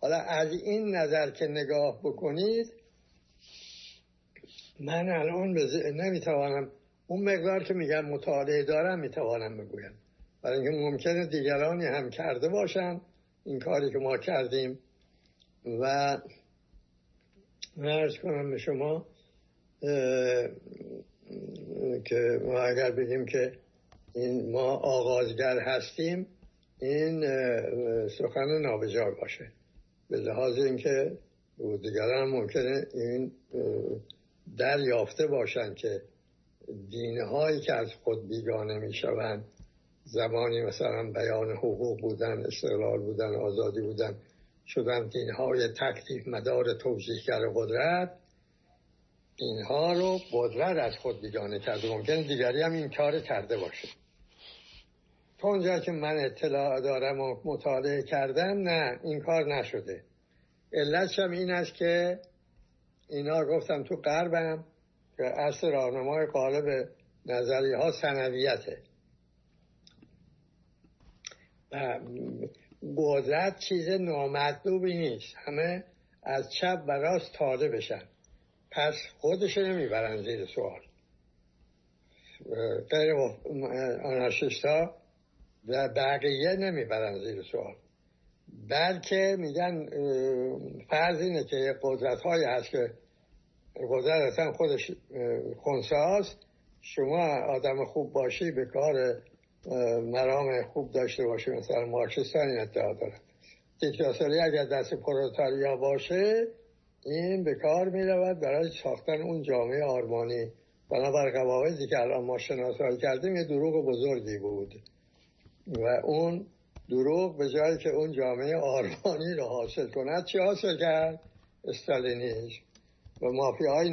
حالا از این نظر که نگاه بکنید من الان نمی‌توانم. اون مقدار که میگم مطالعه دارم می‌توانم بگویم. برای اینکه ممکنه دیگرانی هم کرده باشن این کاری که ما کردیم. و ارز کنم به شما که ما اگر بگیم که این ما آغازگر هستیم این سخن نابجا باشه. به لحاظ اینکه دیگران ممکنه این دریافته باشند که دینهایی که از خود بیگانه می شوند زمانی مثلا بیان حقوق بودن استقلال بودن آزادی بودن شدن دینهای تکلیف مدار توجیهگر قدرت اینها رو قدرت از خود بیگانه کرده. ممکن دیگری هم این کار کرده باشه. تا اونجا که من اطلاع دارم و مطالعه کردم نه این کار نشده. علتش هم این است که اینا گفتم تو قربم که اصل راهنمای قالب نظریه ها سنویته قدرت چیز نامطلوبی نیست. همه از چپ و راست تاده بشن. پس خودش نمی‌برن زیر سوال. غیر ها و بقیه نمی‌برن زیر سوال. بلکه میگن فرض اینه که قدرت های هست که قدرت اصلا خودش خونسه شما آدم خوب باشی به کار مرام خوب داشته باشی مثلا مارکسیستان این ادعا دارن دیکتاتوری اگر دست پروتاریا باشه این به کار می رود برای ساختن اون جامعه آرمانی. بنابر قواعدی که الان ما شناسایی کردیم یه دروغ بزرگی بود. و اون دروغ به جایی که اون جامعه آرمانی رو حاصل کند چی حاصل کرد؟ استالینیش. و مافیای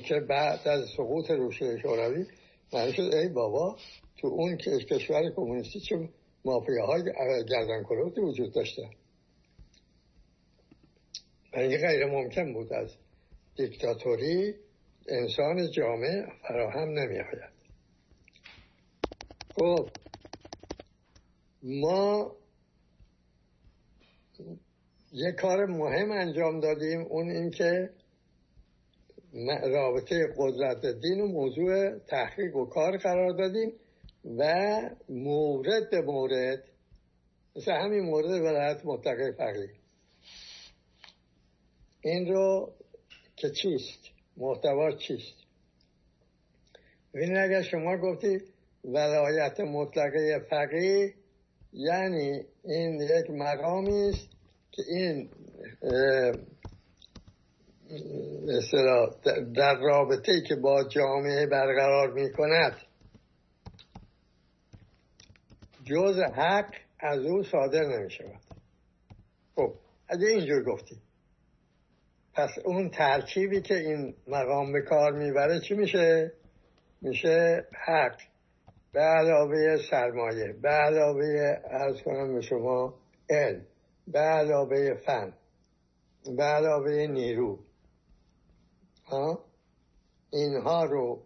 که بعد از سقوط روسیه شوروی معنی شد ای بابا تو اون کشور کمونیستی چه مافیاهای گردن کلوتی وجود داشته. و این غیر ممکن بود از دیکتاتوری انسان جامعه فراهم نمی آید خب ما یه کار مهم انجام دادیم اون اینکه رابطه قدرت دین و موضوع تحقیق و کار قرار دادیم. و مورد به مورد مثل همین مورد ولایت مطلقه فقیه. این رو که چیست؟ محتوا چیست؟ این اگر شما گفتی ولایت مطلقه فقیه یعنی این یک مقامی است که این در رابطه که با جامعه برقرار می کند جز حق از او صادر نمی شود خب اگه اینجور گفتی. پس اون ترکیبی که این مقام به کار می‌بره چی میشه؟ میشه حق. به علاوه سرمایه به علاوه ارز کنم به شما علم به علاوه فن به علاوه نیرو. ها؟ اینها رو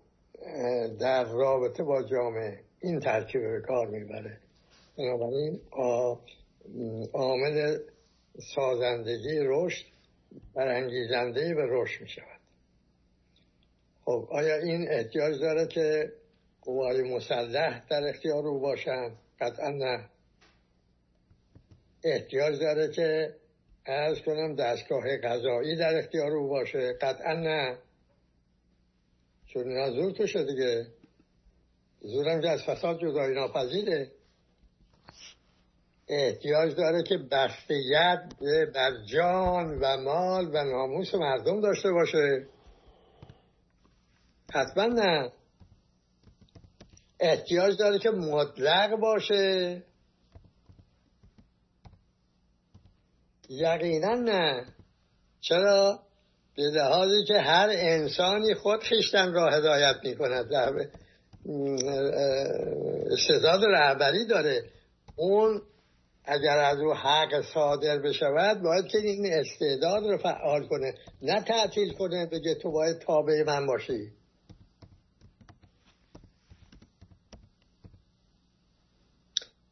در رابطه با جامعه این ترکیب به کار می‌بره. بنابراین عامل سازندگی رشد برانگیزنده به رشد می شود خب آیا این احتیاج داره که قوای مسلح در اختیار او باشند؟ قطعا نه. احتیاج داره که ارز کنم دستگاه قضایی در اختیار او باشه. قطعا نه. چون اینا زور توشه دیگه. زورم که از فساد جدایی ناپذیره. احتیاج داره که بستیت بر جان و مال و ناموس مردم داشته باشه. حتما نه. احتیاج داره که مطلق باشه. یقینا نه. چرا؟ به لحاظی که هر انسانی خود خیشتن را هدایت می کند استعداد رهبری داره. اون اگر از او حق صادر بشود باید که این استعداد رو فعال کنه نه تعطیل کنه بگه تو باید تابع من باشی.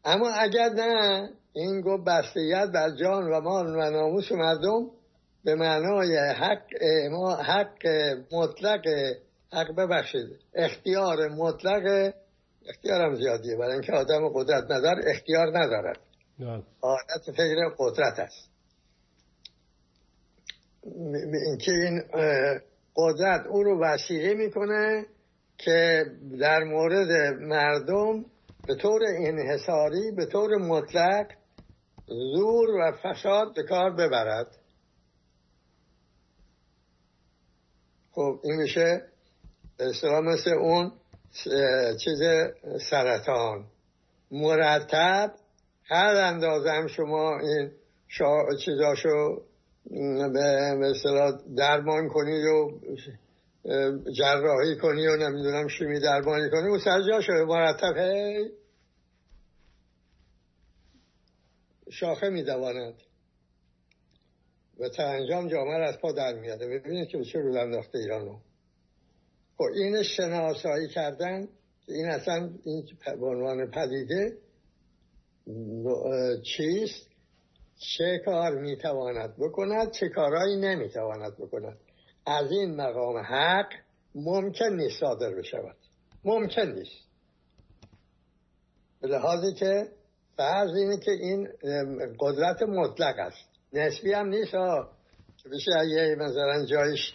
اما اگر نه این گفت بستیت بر جان و مال و ناموس مردم به معنای حق ما حق مطلق حق ببخشید. اختیار مطلق اختیارم زیادیه برای اینکه آدم قدرت ندار اختیار ندارد. عادت فکر قدرت است. اینکه این قدرت او رو وسیله می‌کنه که در مورد مردم به طور انحصاری به طور مطلق زور و فساد به کار ببرد. خب این میشه اصلا مثل اون چیز سرطان. مرتب هر اندازه هم شما این شا... چیزاشو به مثلا درمان کنید و جراحی کنی و نمی‌دونم شیمی درمانی کنی. و سرجاشو مرتب هی شاخه میدواند. و انجام جامعه از پا در میاده ببینید که چه روز انداخته ایرانو. خب این شناسایی کردن این اصلا این به عنوان پدیده چیست؟ چه کار می‌تواند بکند چه کارهایی نمی‌تواند بکند. از این مقام حق ممکن نیست صادر بشود. ممکن نیست. به لحاظی که فرض اینه که این قدرت مطلق است. نسبی هم نیست که بشه اگه مثلا جایش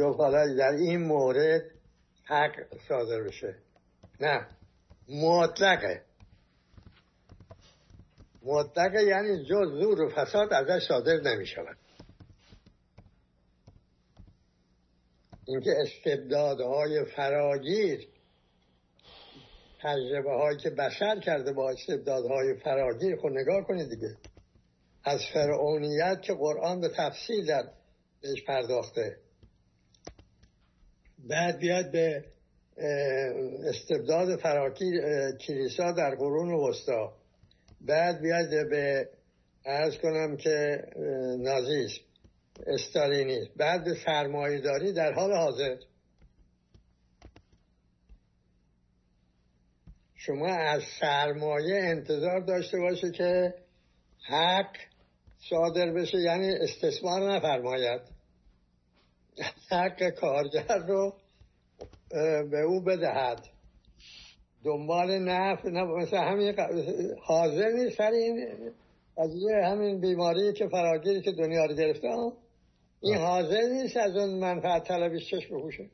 گفت در این مورد حق صادر بشه. نه. مطلقه. مطلقه یعنی جز زور و فساد ازش صادر نمی شود اینکه استبدادهای فراگیر تجربه هایی که بشر کرده با استبدادهای فراگیر خود نگاه کنید دیگه. از فرعونیت که قرآن به تفصیل در بهش پرداخته. بعد بیاد به استبداد فراکی کلیسا در قرون وسطا. بعد بیاد به ارز کنم که نازیسم استالینی بعد به سرمایه داری در حال حاضر. شما از سرمایه انتظار داشته باشه که حق صادر بشه یعنی استثمار نفرماید. حق کارگر رو به او بدهد. دنبال نفع مثل همین حاضر نیست سر این قضیه همین بیماری که فراگیری که دنیا رو گرفته این حاضر نیست از اون منفعت طلبیش چشم بپوشه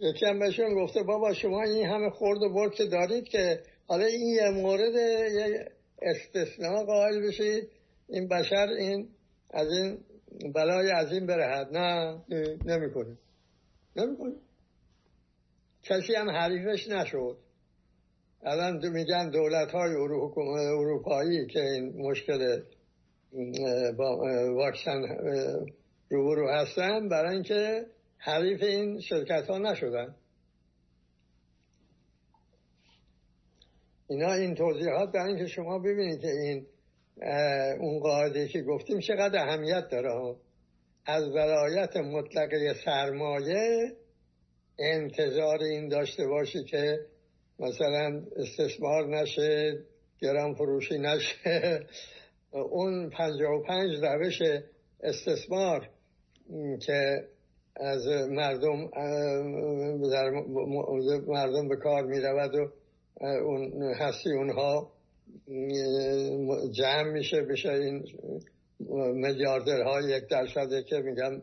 یکی هم بهشون گفته بابا شما این همه خورد و برد که دارید که حالا این یه مورد یه استثناء قائل بشید. این بشر این از این بلای عظیم برهد. نه نمی‌کنه. نمی‌کنه. کسی هم حریفش نشد. الان میگن دولت های اروپایی که این مشکل با واکسن روبرو هستن برای اینکه حریف این شرکت ها نشدن. اینا این توضیحات برای اینکه شما ببینید که این اون قاعده که گفتیم چقدر اهمیت داره از ولایت مطلقه سرمایه انتظار این داشته باشی که مثلا استثمار نشه گرام فروشی نشه. اون پنجاه و پنج روش استثمار که از مردم در مردم به کار می رود و اون هستی اونها جمع میشه بشه این های یک درصده که میگم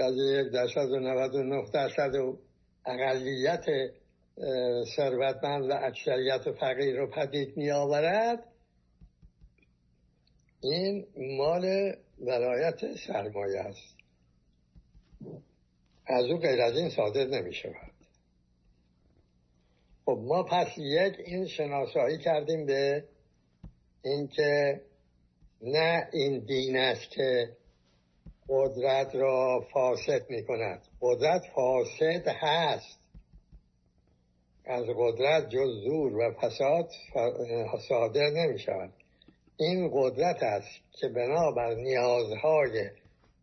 قضیه یک درصد و نود و نه درصد و اقلیت ثروتمند و اکثریت فقیر رو پدید می آورد این مال ولایت سرمایه است. از او غیر از این صادر نمی شود خب ما پس یک این شناسایی کردیم به اینکه نه این دین است که قدرت را فاسد می کند قدرت فاسد هست. از قدرت جز زور و فساد صادر نمی شود این قدرت است که بنابر نیازهای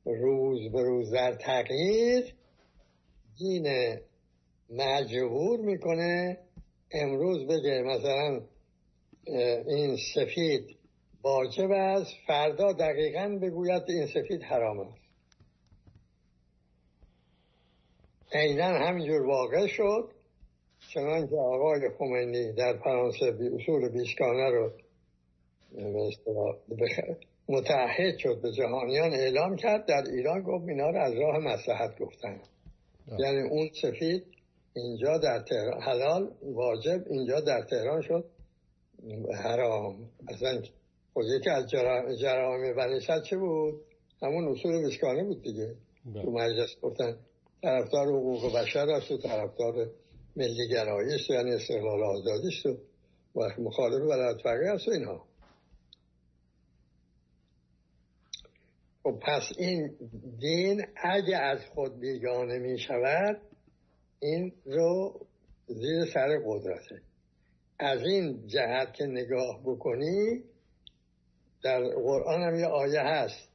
روز به روز در تغییر دین مجبور می‌کنه. امروز بگه مثلا این سفید واجب است فردا دقیقا بگوید این سفید حرام است. عینا همینجور واقع شد چنان که آقای خمینی در فرانسه اصول بیشکانه رو متحد شد به جهانیان اعلام کرد در ایران گفت اینا رو از راه مسلحت گفتن. یعنی اون سفید اینجا در تهران حلال واجب اینجا در تهران شد حرام. اصلا خود یکی از جرائم بنیشت چه بود؟ همون اصول بشکانه بود دیگه. بله. تو مجلس گفتن طرفدار حقوق بشر است و طرفدار ملی گرایی است یعنی استقلال آزادی است و مخالف ولایت فقیه است و اینها. خب پس این دین اگه از خود بیگانه می شود این رو زیر سر قدرته. از این جهت که نگاه بکنی در قرآن هم یه آیه هست.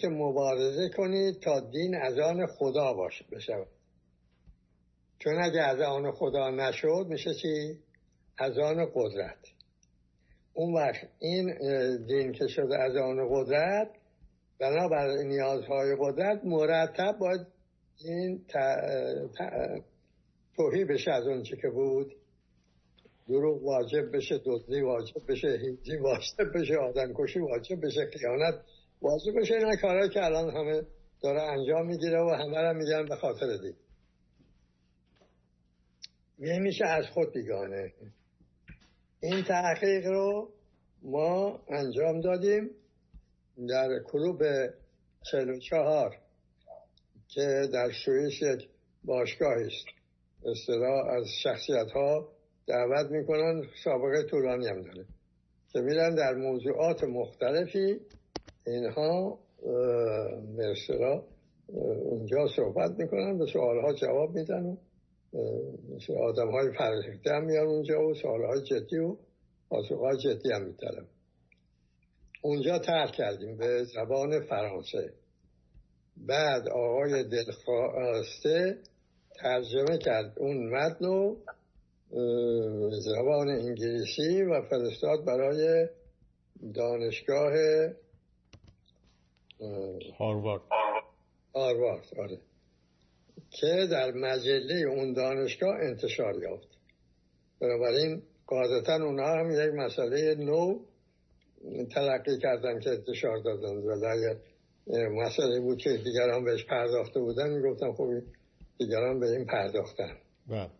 که مبارزه کنید تا دین از آن خدا باشه بشود. چون اگه از آن خدا نشد میشه چی؟ از آن قدرت. اون وقت این دین که شده از آن قدرت بنابر نیازهای قدرت مرتب باید این توهی بشه از اون چی که بود. دروغ واجب بشه دزدی واجب بشه هیچی واجب بشه آدم کشی واجب بشه خیانت واجب بشه. این کارهایی که الان همه داره انجام می‌گیره و همه را میگن به خاطر دید میشه از خود بیگانه. این تحقیق رو ما انجام دادیم در کلوب 44 که در سوئیس یک باشگاهی است. اصطلاح از شخصیت ها دعوت می‌کنن سابقه طولانی هم داره. که میرن در موضوعات مختلفی اینها به اونجا صحبت می‌کنن به سوالها جواب میدن و آدم های فرهیخته هم میان اونجا و سوالهای جدی و پاسخهای جدی هم میترم اونجا ترک کردیم به زبان فرانسه. بعد آقای دلخواسته ترجمه کرد اون متن رو زبان انگلیسی و فرستاد برای دانشگاه هاروارد. هاروارد آره. که در مجله اون دانشگاه انتشار یافت. بنابراین قاعدتا اونها هم یک مسئله نو تلقی کردن که انتشار دادن. ولی مسئله بود که دیگران بهش پرداخته بودن می‌گفتن خب دیگران به این پرداختن. بله.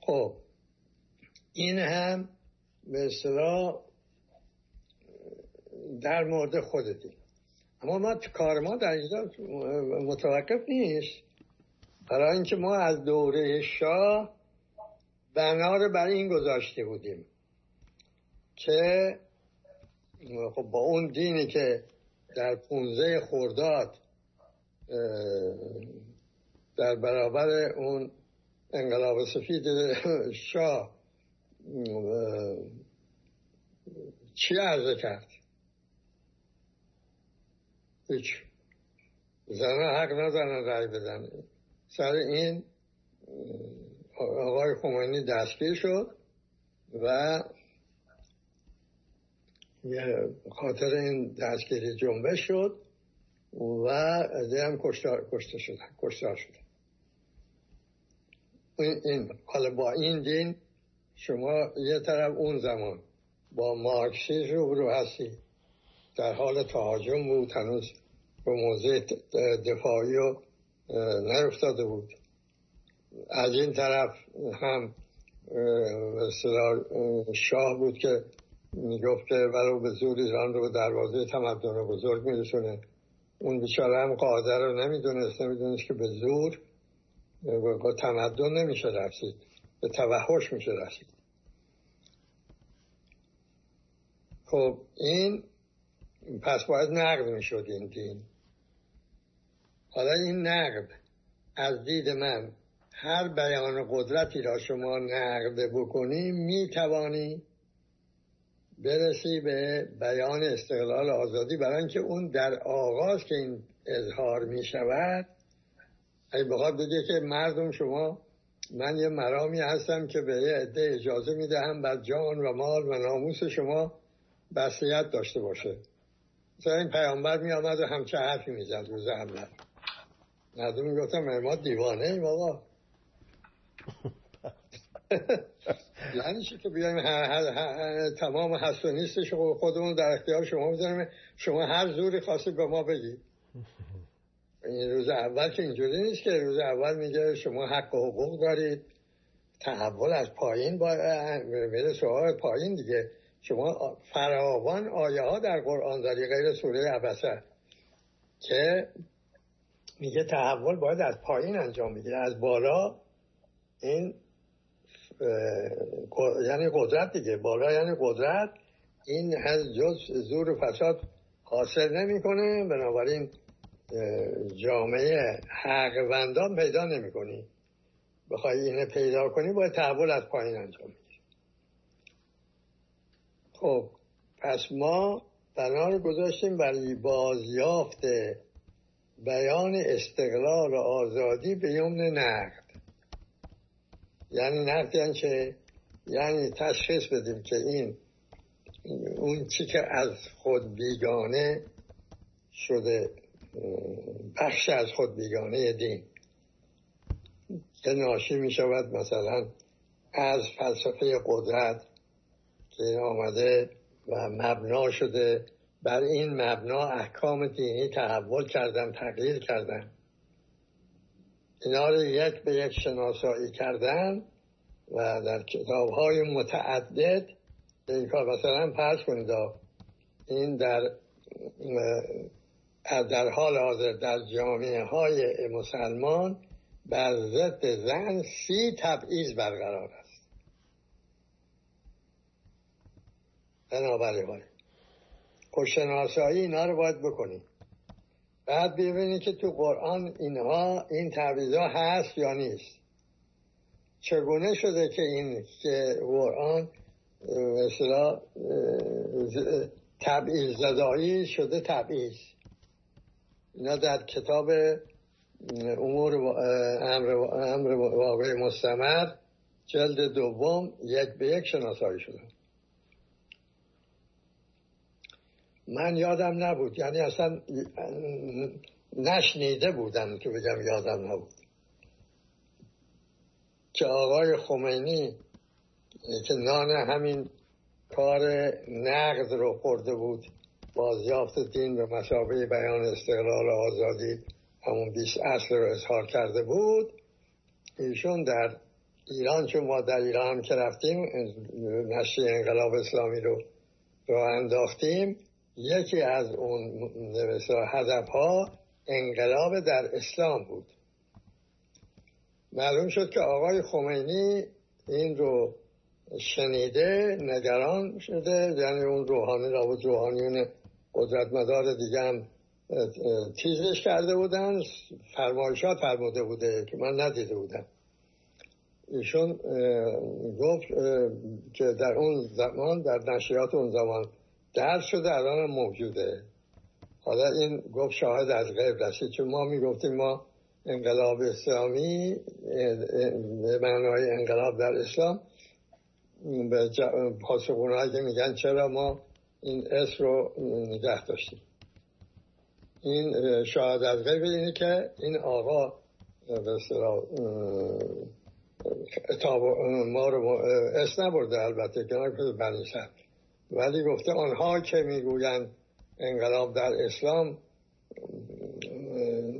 خب این هم به اصطلاح در مورد خودتی اما ما کار ما در اینجا متوقف نیست. برای اینکه ما از دوره شاه بنا رو برای این گذاشته بودیم که خب با اون دینی که در پونزه خورداد در برابر اون انقلاب سفید شاه چی عرضه کرد؟ هیچ. زنها حق ندارن رای بدن. سر این آقای خمینی دستگیر شد و خاطر این دستگیری جنبش شد و عده هم کشته شدن کشتار شدن این حالا با این دین شما یه طرف اون زمان با مارکسیز رو هستی. در حال تهاجم بود هنوز به موضع دفاعی و نرفتاده بود. از این طرف هم شاه بود که می‌گفت که ولو به زور ایران رو به دروازه تمدن بزرگ میرسونه. اون بیچاره هم قادر رو نمی‌دونست نمی‌دونست که به زور با تمدن نمیشه رسید. به توحش میشه رسید. خب این پس باید نقد می‌شد این دین. حالا این نقد از دید من هر بیان قدرتی را شما نقد بکنی می‌توانی برسی به بیان استقلال آزادی برای اینکه اون در آغاز که این اظهار می شود اگه بخواد بگه که مردم شما من یه مرامی هستم که به یه عده اجازه می‌دهم بر جان و مال و ناموس شما بسیت داشته باشه. مثلا این پیامبر می آمد و همچه حرفی می زد روز اول. مردم می گفتم ما دیوانه ایم آقا یعنی که بیایم تمام هست و نیستش خودمون در اختیار شما بذاریم. شما هر زوری خواستید به ما بگید. این روز اول که اینجوری نیست که روز اول میگه شما حق و حقوق دارید. تحول از پایین با میره سوال پایین دیگه. شما فراوان آیه ها در قرآن داری غیر سوره عبسه که میگه تحول باید از پایین انجام می‌گیره از بالا این یعنی قدرت دیگه. بالا یعنی قدرت. این از جز زور و فساد حاصل نمی‌کنه. بنابراین جامعه حقوندان پیدا نمی کنی بخوای اینه پیدا کنی باید تحول از پایین انجام می‌گیری خب پس ما بنا رو گذاشتیم برای بازیافت بیان استقلال و آزادی به یمن نقد. یعنی نقد یعنی چه؟ یعنی تشخیص بدیم که این اون چی که از خود بیگانه شده بخش از خود بیگانه دین. که ناشی می شود مثلا از فلسفه قدرت که آمده و مبنا شده. بر این مبنا احکام دینی تحول کردن تغییر کردن اینا رو یک به یک شناسایی کردن و در کتاب های متعدد این کار مثلا فرض کنید این در در حال حاضر در جامعه های مسلمان بر ضد زن سی تبعیض برقرار است. بنابراین خوشناسایی اینا رو باید بکنیم. بعد ببینید که تو قرآن اینها این ها هست یا نیست. چگونه شده که این که قرآن مثلا تبعیض زدایی شده تبعیض؟ اینا در کتاب امور امر, امر واقع مستمر جلد دوم یک به یک شناسایی شده. من یادم نبود. یعنی اصلا نشنیده بودم که بگم یادم نبود. که آقای خمینی که نان همین کار نقد رو خورده بود بازیافت دین به مسابقه بیان استقلال و آزادی همون 20 اصل رو اظهار کرده بود. ایشون در ایران چون ما در ایران که رفتیم نشری انقلاب اسلامی رو رو انداختیم. یکی از اون هدف ها انقلاب در اسلام بود. معلوم شد که آقای خمینی این رو شنیده نگران شده یعنی اون روحانی را روحانیون قدرت مدار دیگه هم چیزش کرده بودن فرمایشات فرموده بوده که من ندیده بودم. ایشون گفت که در اون زمان در نشریات اون زمان درد شده الان موجوده. حالا این گفت شاهد از غیب رسید چون ما می‌گفتیم ما انقلاب اسلامی به معنای انقلاب در اسلام به پاسخونهایی که میگن چرا ما این اسم رو نگه داشتیم. این از غیب اینه که این آقا به ما رو اسم نبرده البته کنار که بنی ولی گفته آنها که می‌گویند انقلاب در اسلام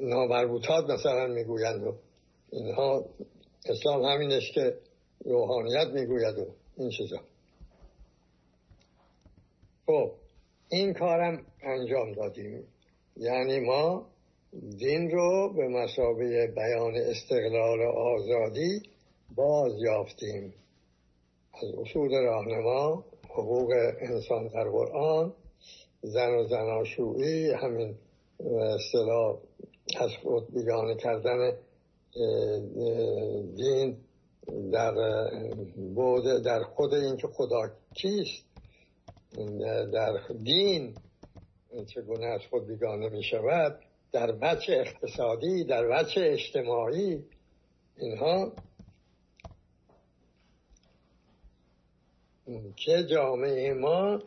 نامربوطات مثلا می‌گویند و اینها اسلام همینش که روحانیت می‌گوید و این چیزا. خب این کارم انجام دادیم. یعنی ما دین رو به مسابقه بیان استقلال و آزادی باز یافتیم. از اصول راهنما حقوق انسان در قرآن زن و زناشویی همین اصطلاح از خود بیگانه کردن دین در بود در خود اینکه خدا کیست. در دین چگونه از خود بیگانه می شود در بچه اقتصادی در بچه اجتماعی اینها که جامعه ما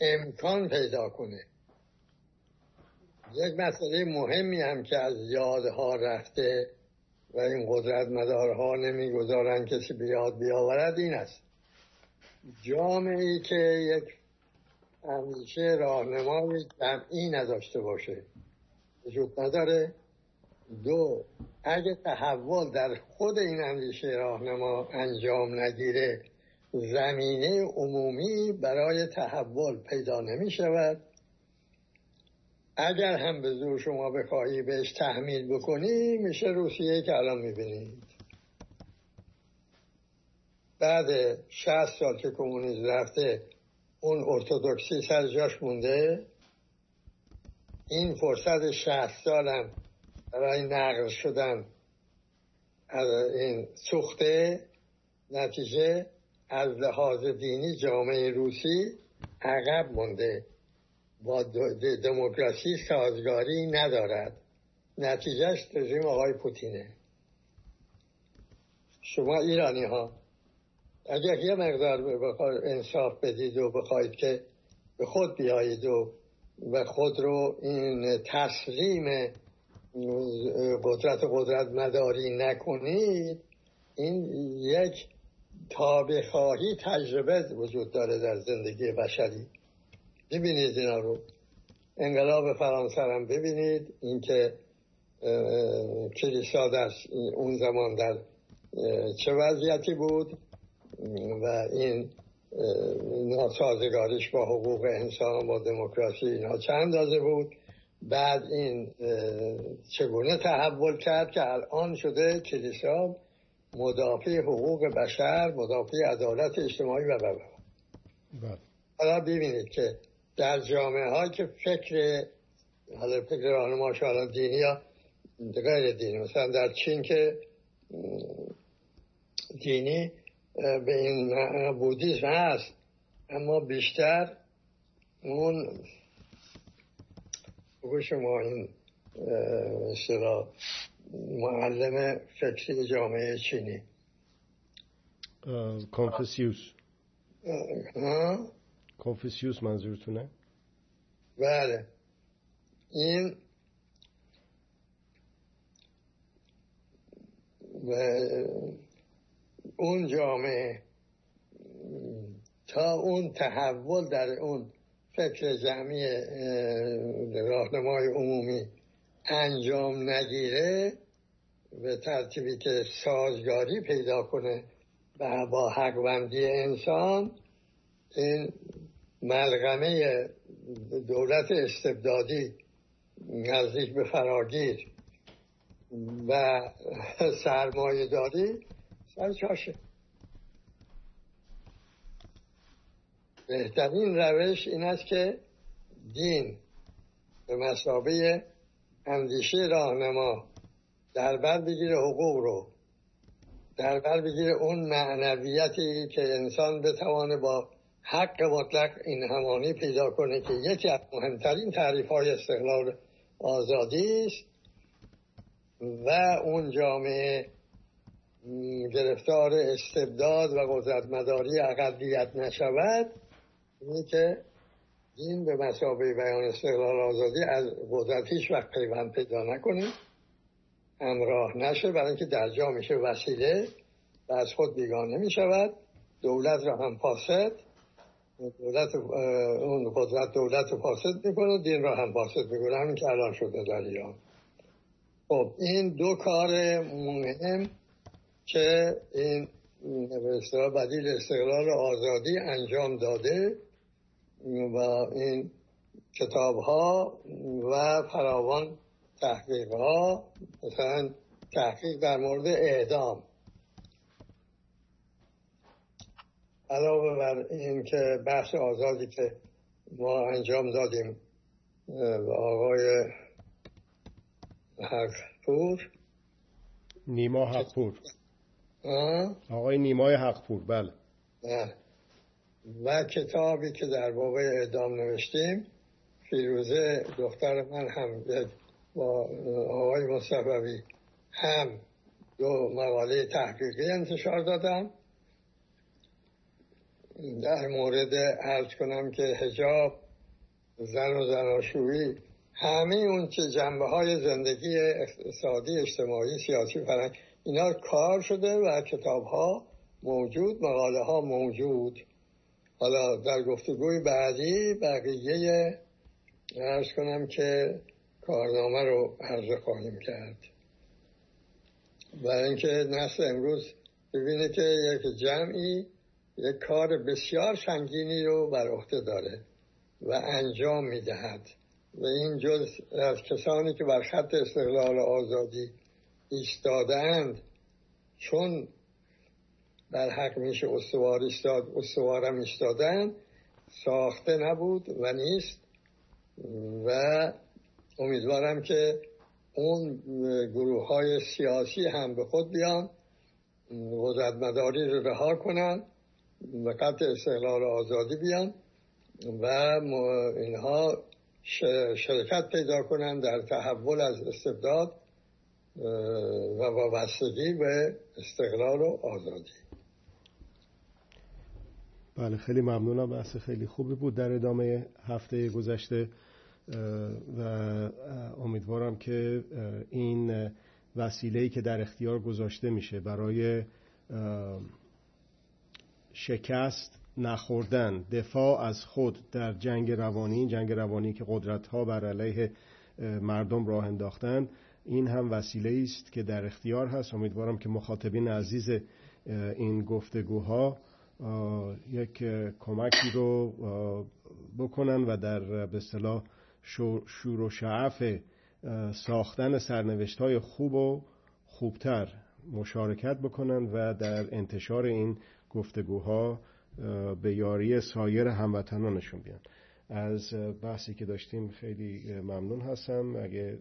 امکان پیدا کنه. یک مسئله مهمی هم که از یادها رفته و این قدرت مدارها نمی‌گذارن کسی بیاد بیاورد این است. جامعه ای که یک همیشه راهنمای جمعی نداشته باشه. وجود نداره. دو اگه تحول در خود این اندیشه راهنما انجام نگیره زمینه عمومی برای تحول پیدا نمی شود. اگر هم به زور شما بخواهی بهش تحمیل بکنی میشه روسیه که الان می‌بینید. بعد شهست سال که کمونیسم رفته اون ارتودکسی سر جاش مونده. این فرصت شهست سالم برای نقل شدن از این سوخته نتیجه از لحاظ دینی جامعه روسی عقب مونده. با دموکراسی سازگاری ندارد. نتیجهش رژیم آقای پوتینه. شما ایرانی ها اگر یه مقدار انصاف بدید و بخواید که به خود بیایید و و خود رو این تسلیم قدرت قدرت مداری نکنید این یک تابع خواهی تجربه وجود داره در زندگی بشری. ببینید اینا رو. انقلاب فرانسه هم ببینید. اینکه کلیسا در اون زمان در چه وضعیتی بود؟ و این ناسازگاریش با حقوق انسان با دموکراسی اینا چند اندازه بود. بعد این چگونه تحول کرد که الان شده کلیسا مدافع حقوق بشر مدافع عدالت اجتماعی و بله. حالا ببینید که در جامعه ها که فکر حالا فکر راهنما حالا دینی یا غیر دینی مثلا در چین که دینی به این بودیسم هست. اما بیشتر اون بگو شما این سرا معلم فکری جامعه چینی. کنفسیوس کنفسیوس منظورتونه؟ بله. این و اون جامعه تا اون تحول در اون فکر جمعی راهنمای عمومی انجام نگیره به ترتیبی که سازگاری پیدا کنه و با حقوندی انسان این ملغمه دولت استبدادی نزدیک به فراگیر و سرمایه داری سر چاشه بهترین روش این است که دین به مسابه اندیشه راهنما در بر بگیره حقوق رو در بر بگیره اون معنویتی که انسان بتوانه با حق مطلق این همانی پیدا کنه که یکی از مهمترین تعریف های استقلال آزادی است و اون جامعه گرفتار استبداد و قدرت مداری اقلیت نشود اینه که این به مسابقه بیان استقلال آزادی از قدرت هیچ وقت پیوند پیدا نکنه همراه نشه برای اینکه در جا میشه وسیله و از خود بیگانه می شود دولت را هم فاسد. دولت اون قدرت دولت رو فاسد می‌کنه دین را هم فاسد می‌کنه. همین که الان شده در ایران خب این دو کار مهم که این به بدیل استقلال آزادی انجام داده و این کتاب ها و فراوان تحقیق ها مثلا تحقیق در مورد اعدام. علاوه بر این که بحث آزادی که ما انجام دادیم و آقای حقپور. نیما حقپور. آقای نیمای حقپور بله. و کتابی که در باب اعدام نوشتیم فیروزه دختر من هم با آقای مصطفی هم دو مقاله تحقیقی انتشار دادم. در مورد ارز کنم که هجاب زن و زناشویی همه اون که جنبه های زندگی اقتصادی اجتماعی سیاسی فرنگ اینا کار شده و کتاب ها موجود مقاله ها موجود. حالا در گفتگوی بعدی بقیه ارز کنم که کارنامه رو عرض خواهیم کرد. برای اینکه نسل امروز ببینه که یک جمعی یک کار بسیار سنگینی رو بر عهده داره و انجام می‌دهد. و این جز از کسانی که بر خط استقلال آزادی ایستادند چون در حق میشه استوار استاد استوارم ایستادن ساخته نبود و نیست. و امیدوارم که اون گروه های سیاسی هم به خود بیان قدرت مداری رو رها کنن و قطع استقلال آزادی بیان و اینها شرکت پیدا کنند در تحول از استبداد و وابستگی به استقلال و آزادی. بله خیلی ممنونم. بحث خیلی خوبی بود در ادامه هفته گذشته و امیدوارم که این وسیله‌ای که در اختیار گذاشته میشه برای شکست نخوردن دفاع از خود در جنگ روانی جنگ روانی که قدرت ها بر علیه مردم راه انداختن این هم وسیله است که در اختیار هست. امیدوارم که مخاطبین عزیز این گفتگوها یک کمکی رو بکنن و در به اصطلاح شور و شعف ساختن سرنوشت های خوب و خوبتر مشارکت بکنن و در انتشار این گفتگوها به یاری سایر هموطنانشون بیان. از بحثی که داشتیم خیلی ممنون هستم. اگه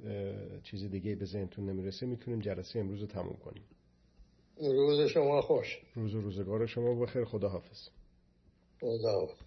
چیز دیگه به ذهنتون نمی‌رسه می‌تونیم جلسه امروز رو تموم کنیم. روز شما خوش. روز و روزگار شما بخیر. خدا حافظ خدا حافظ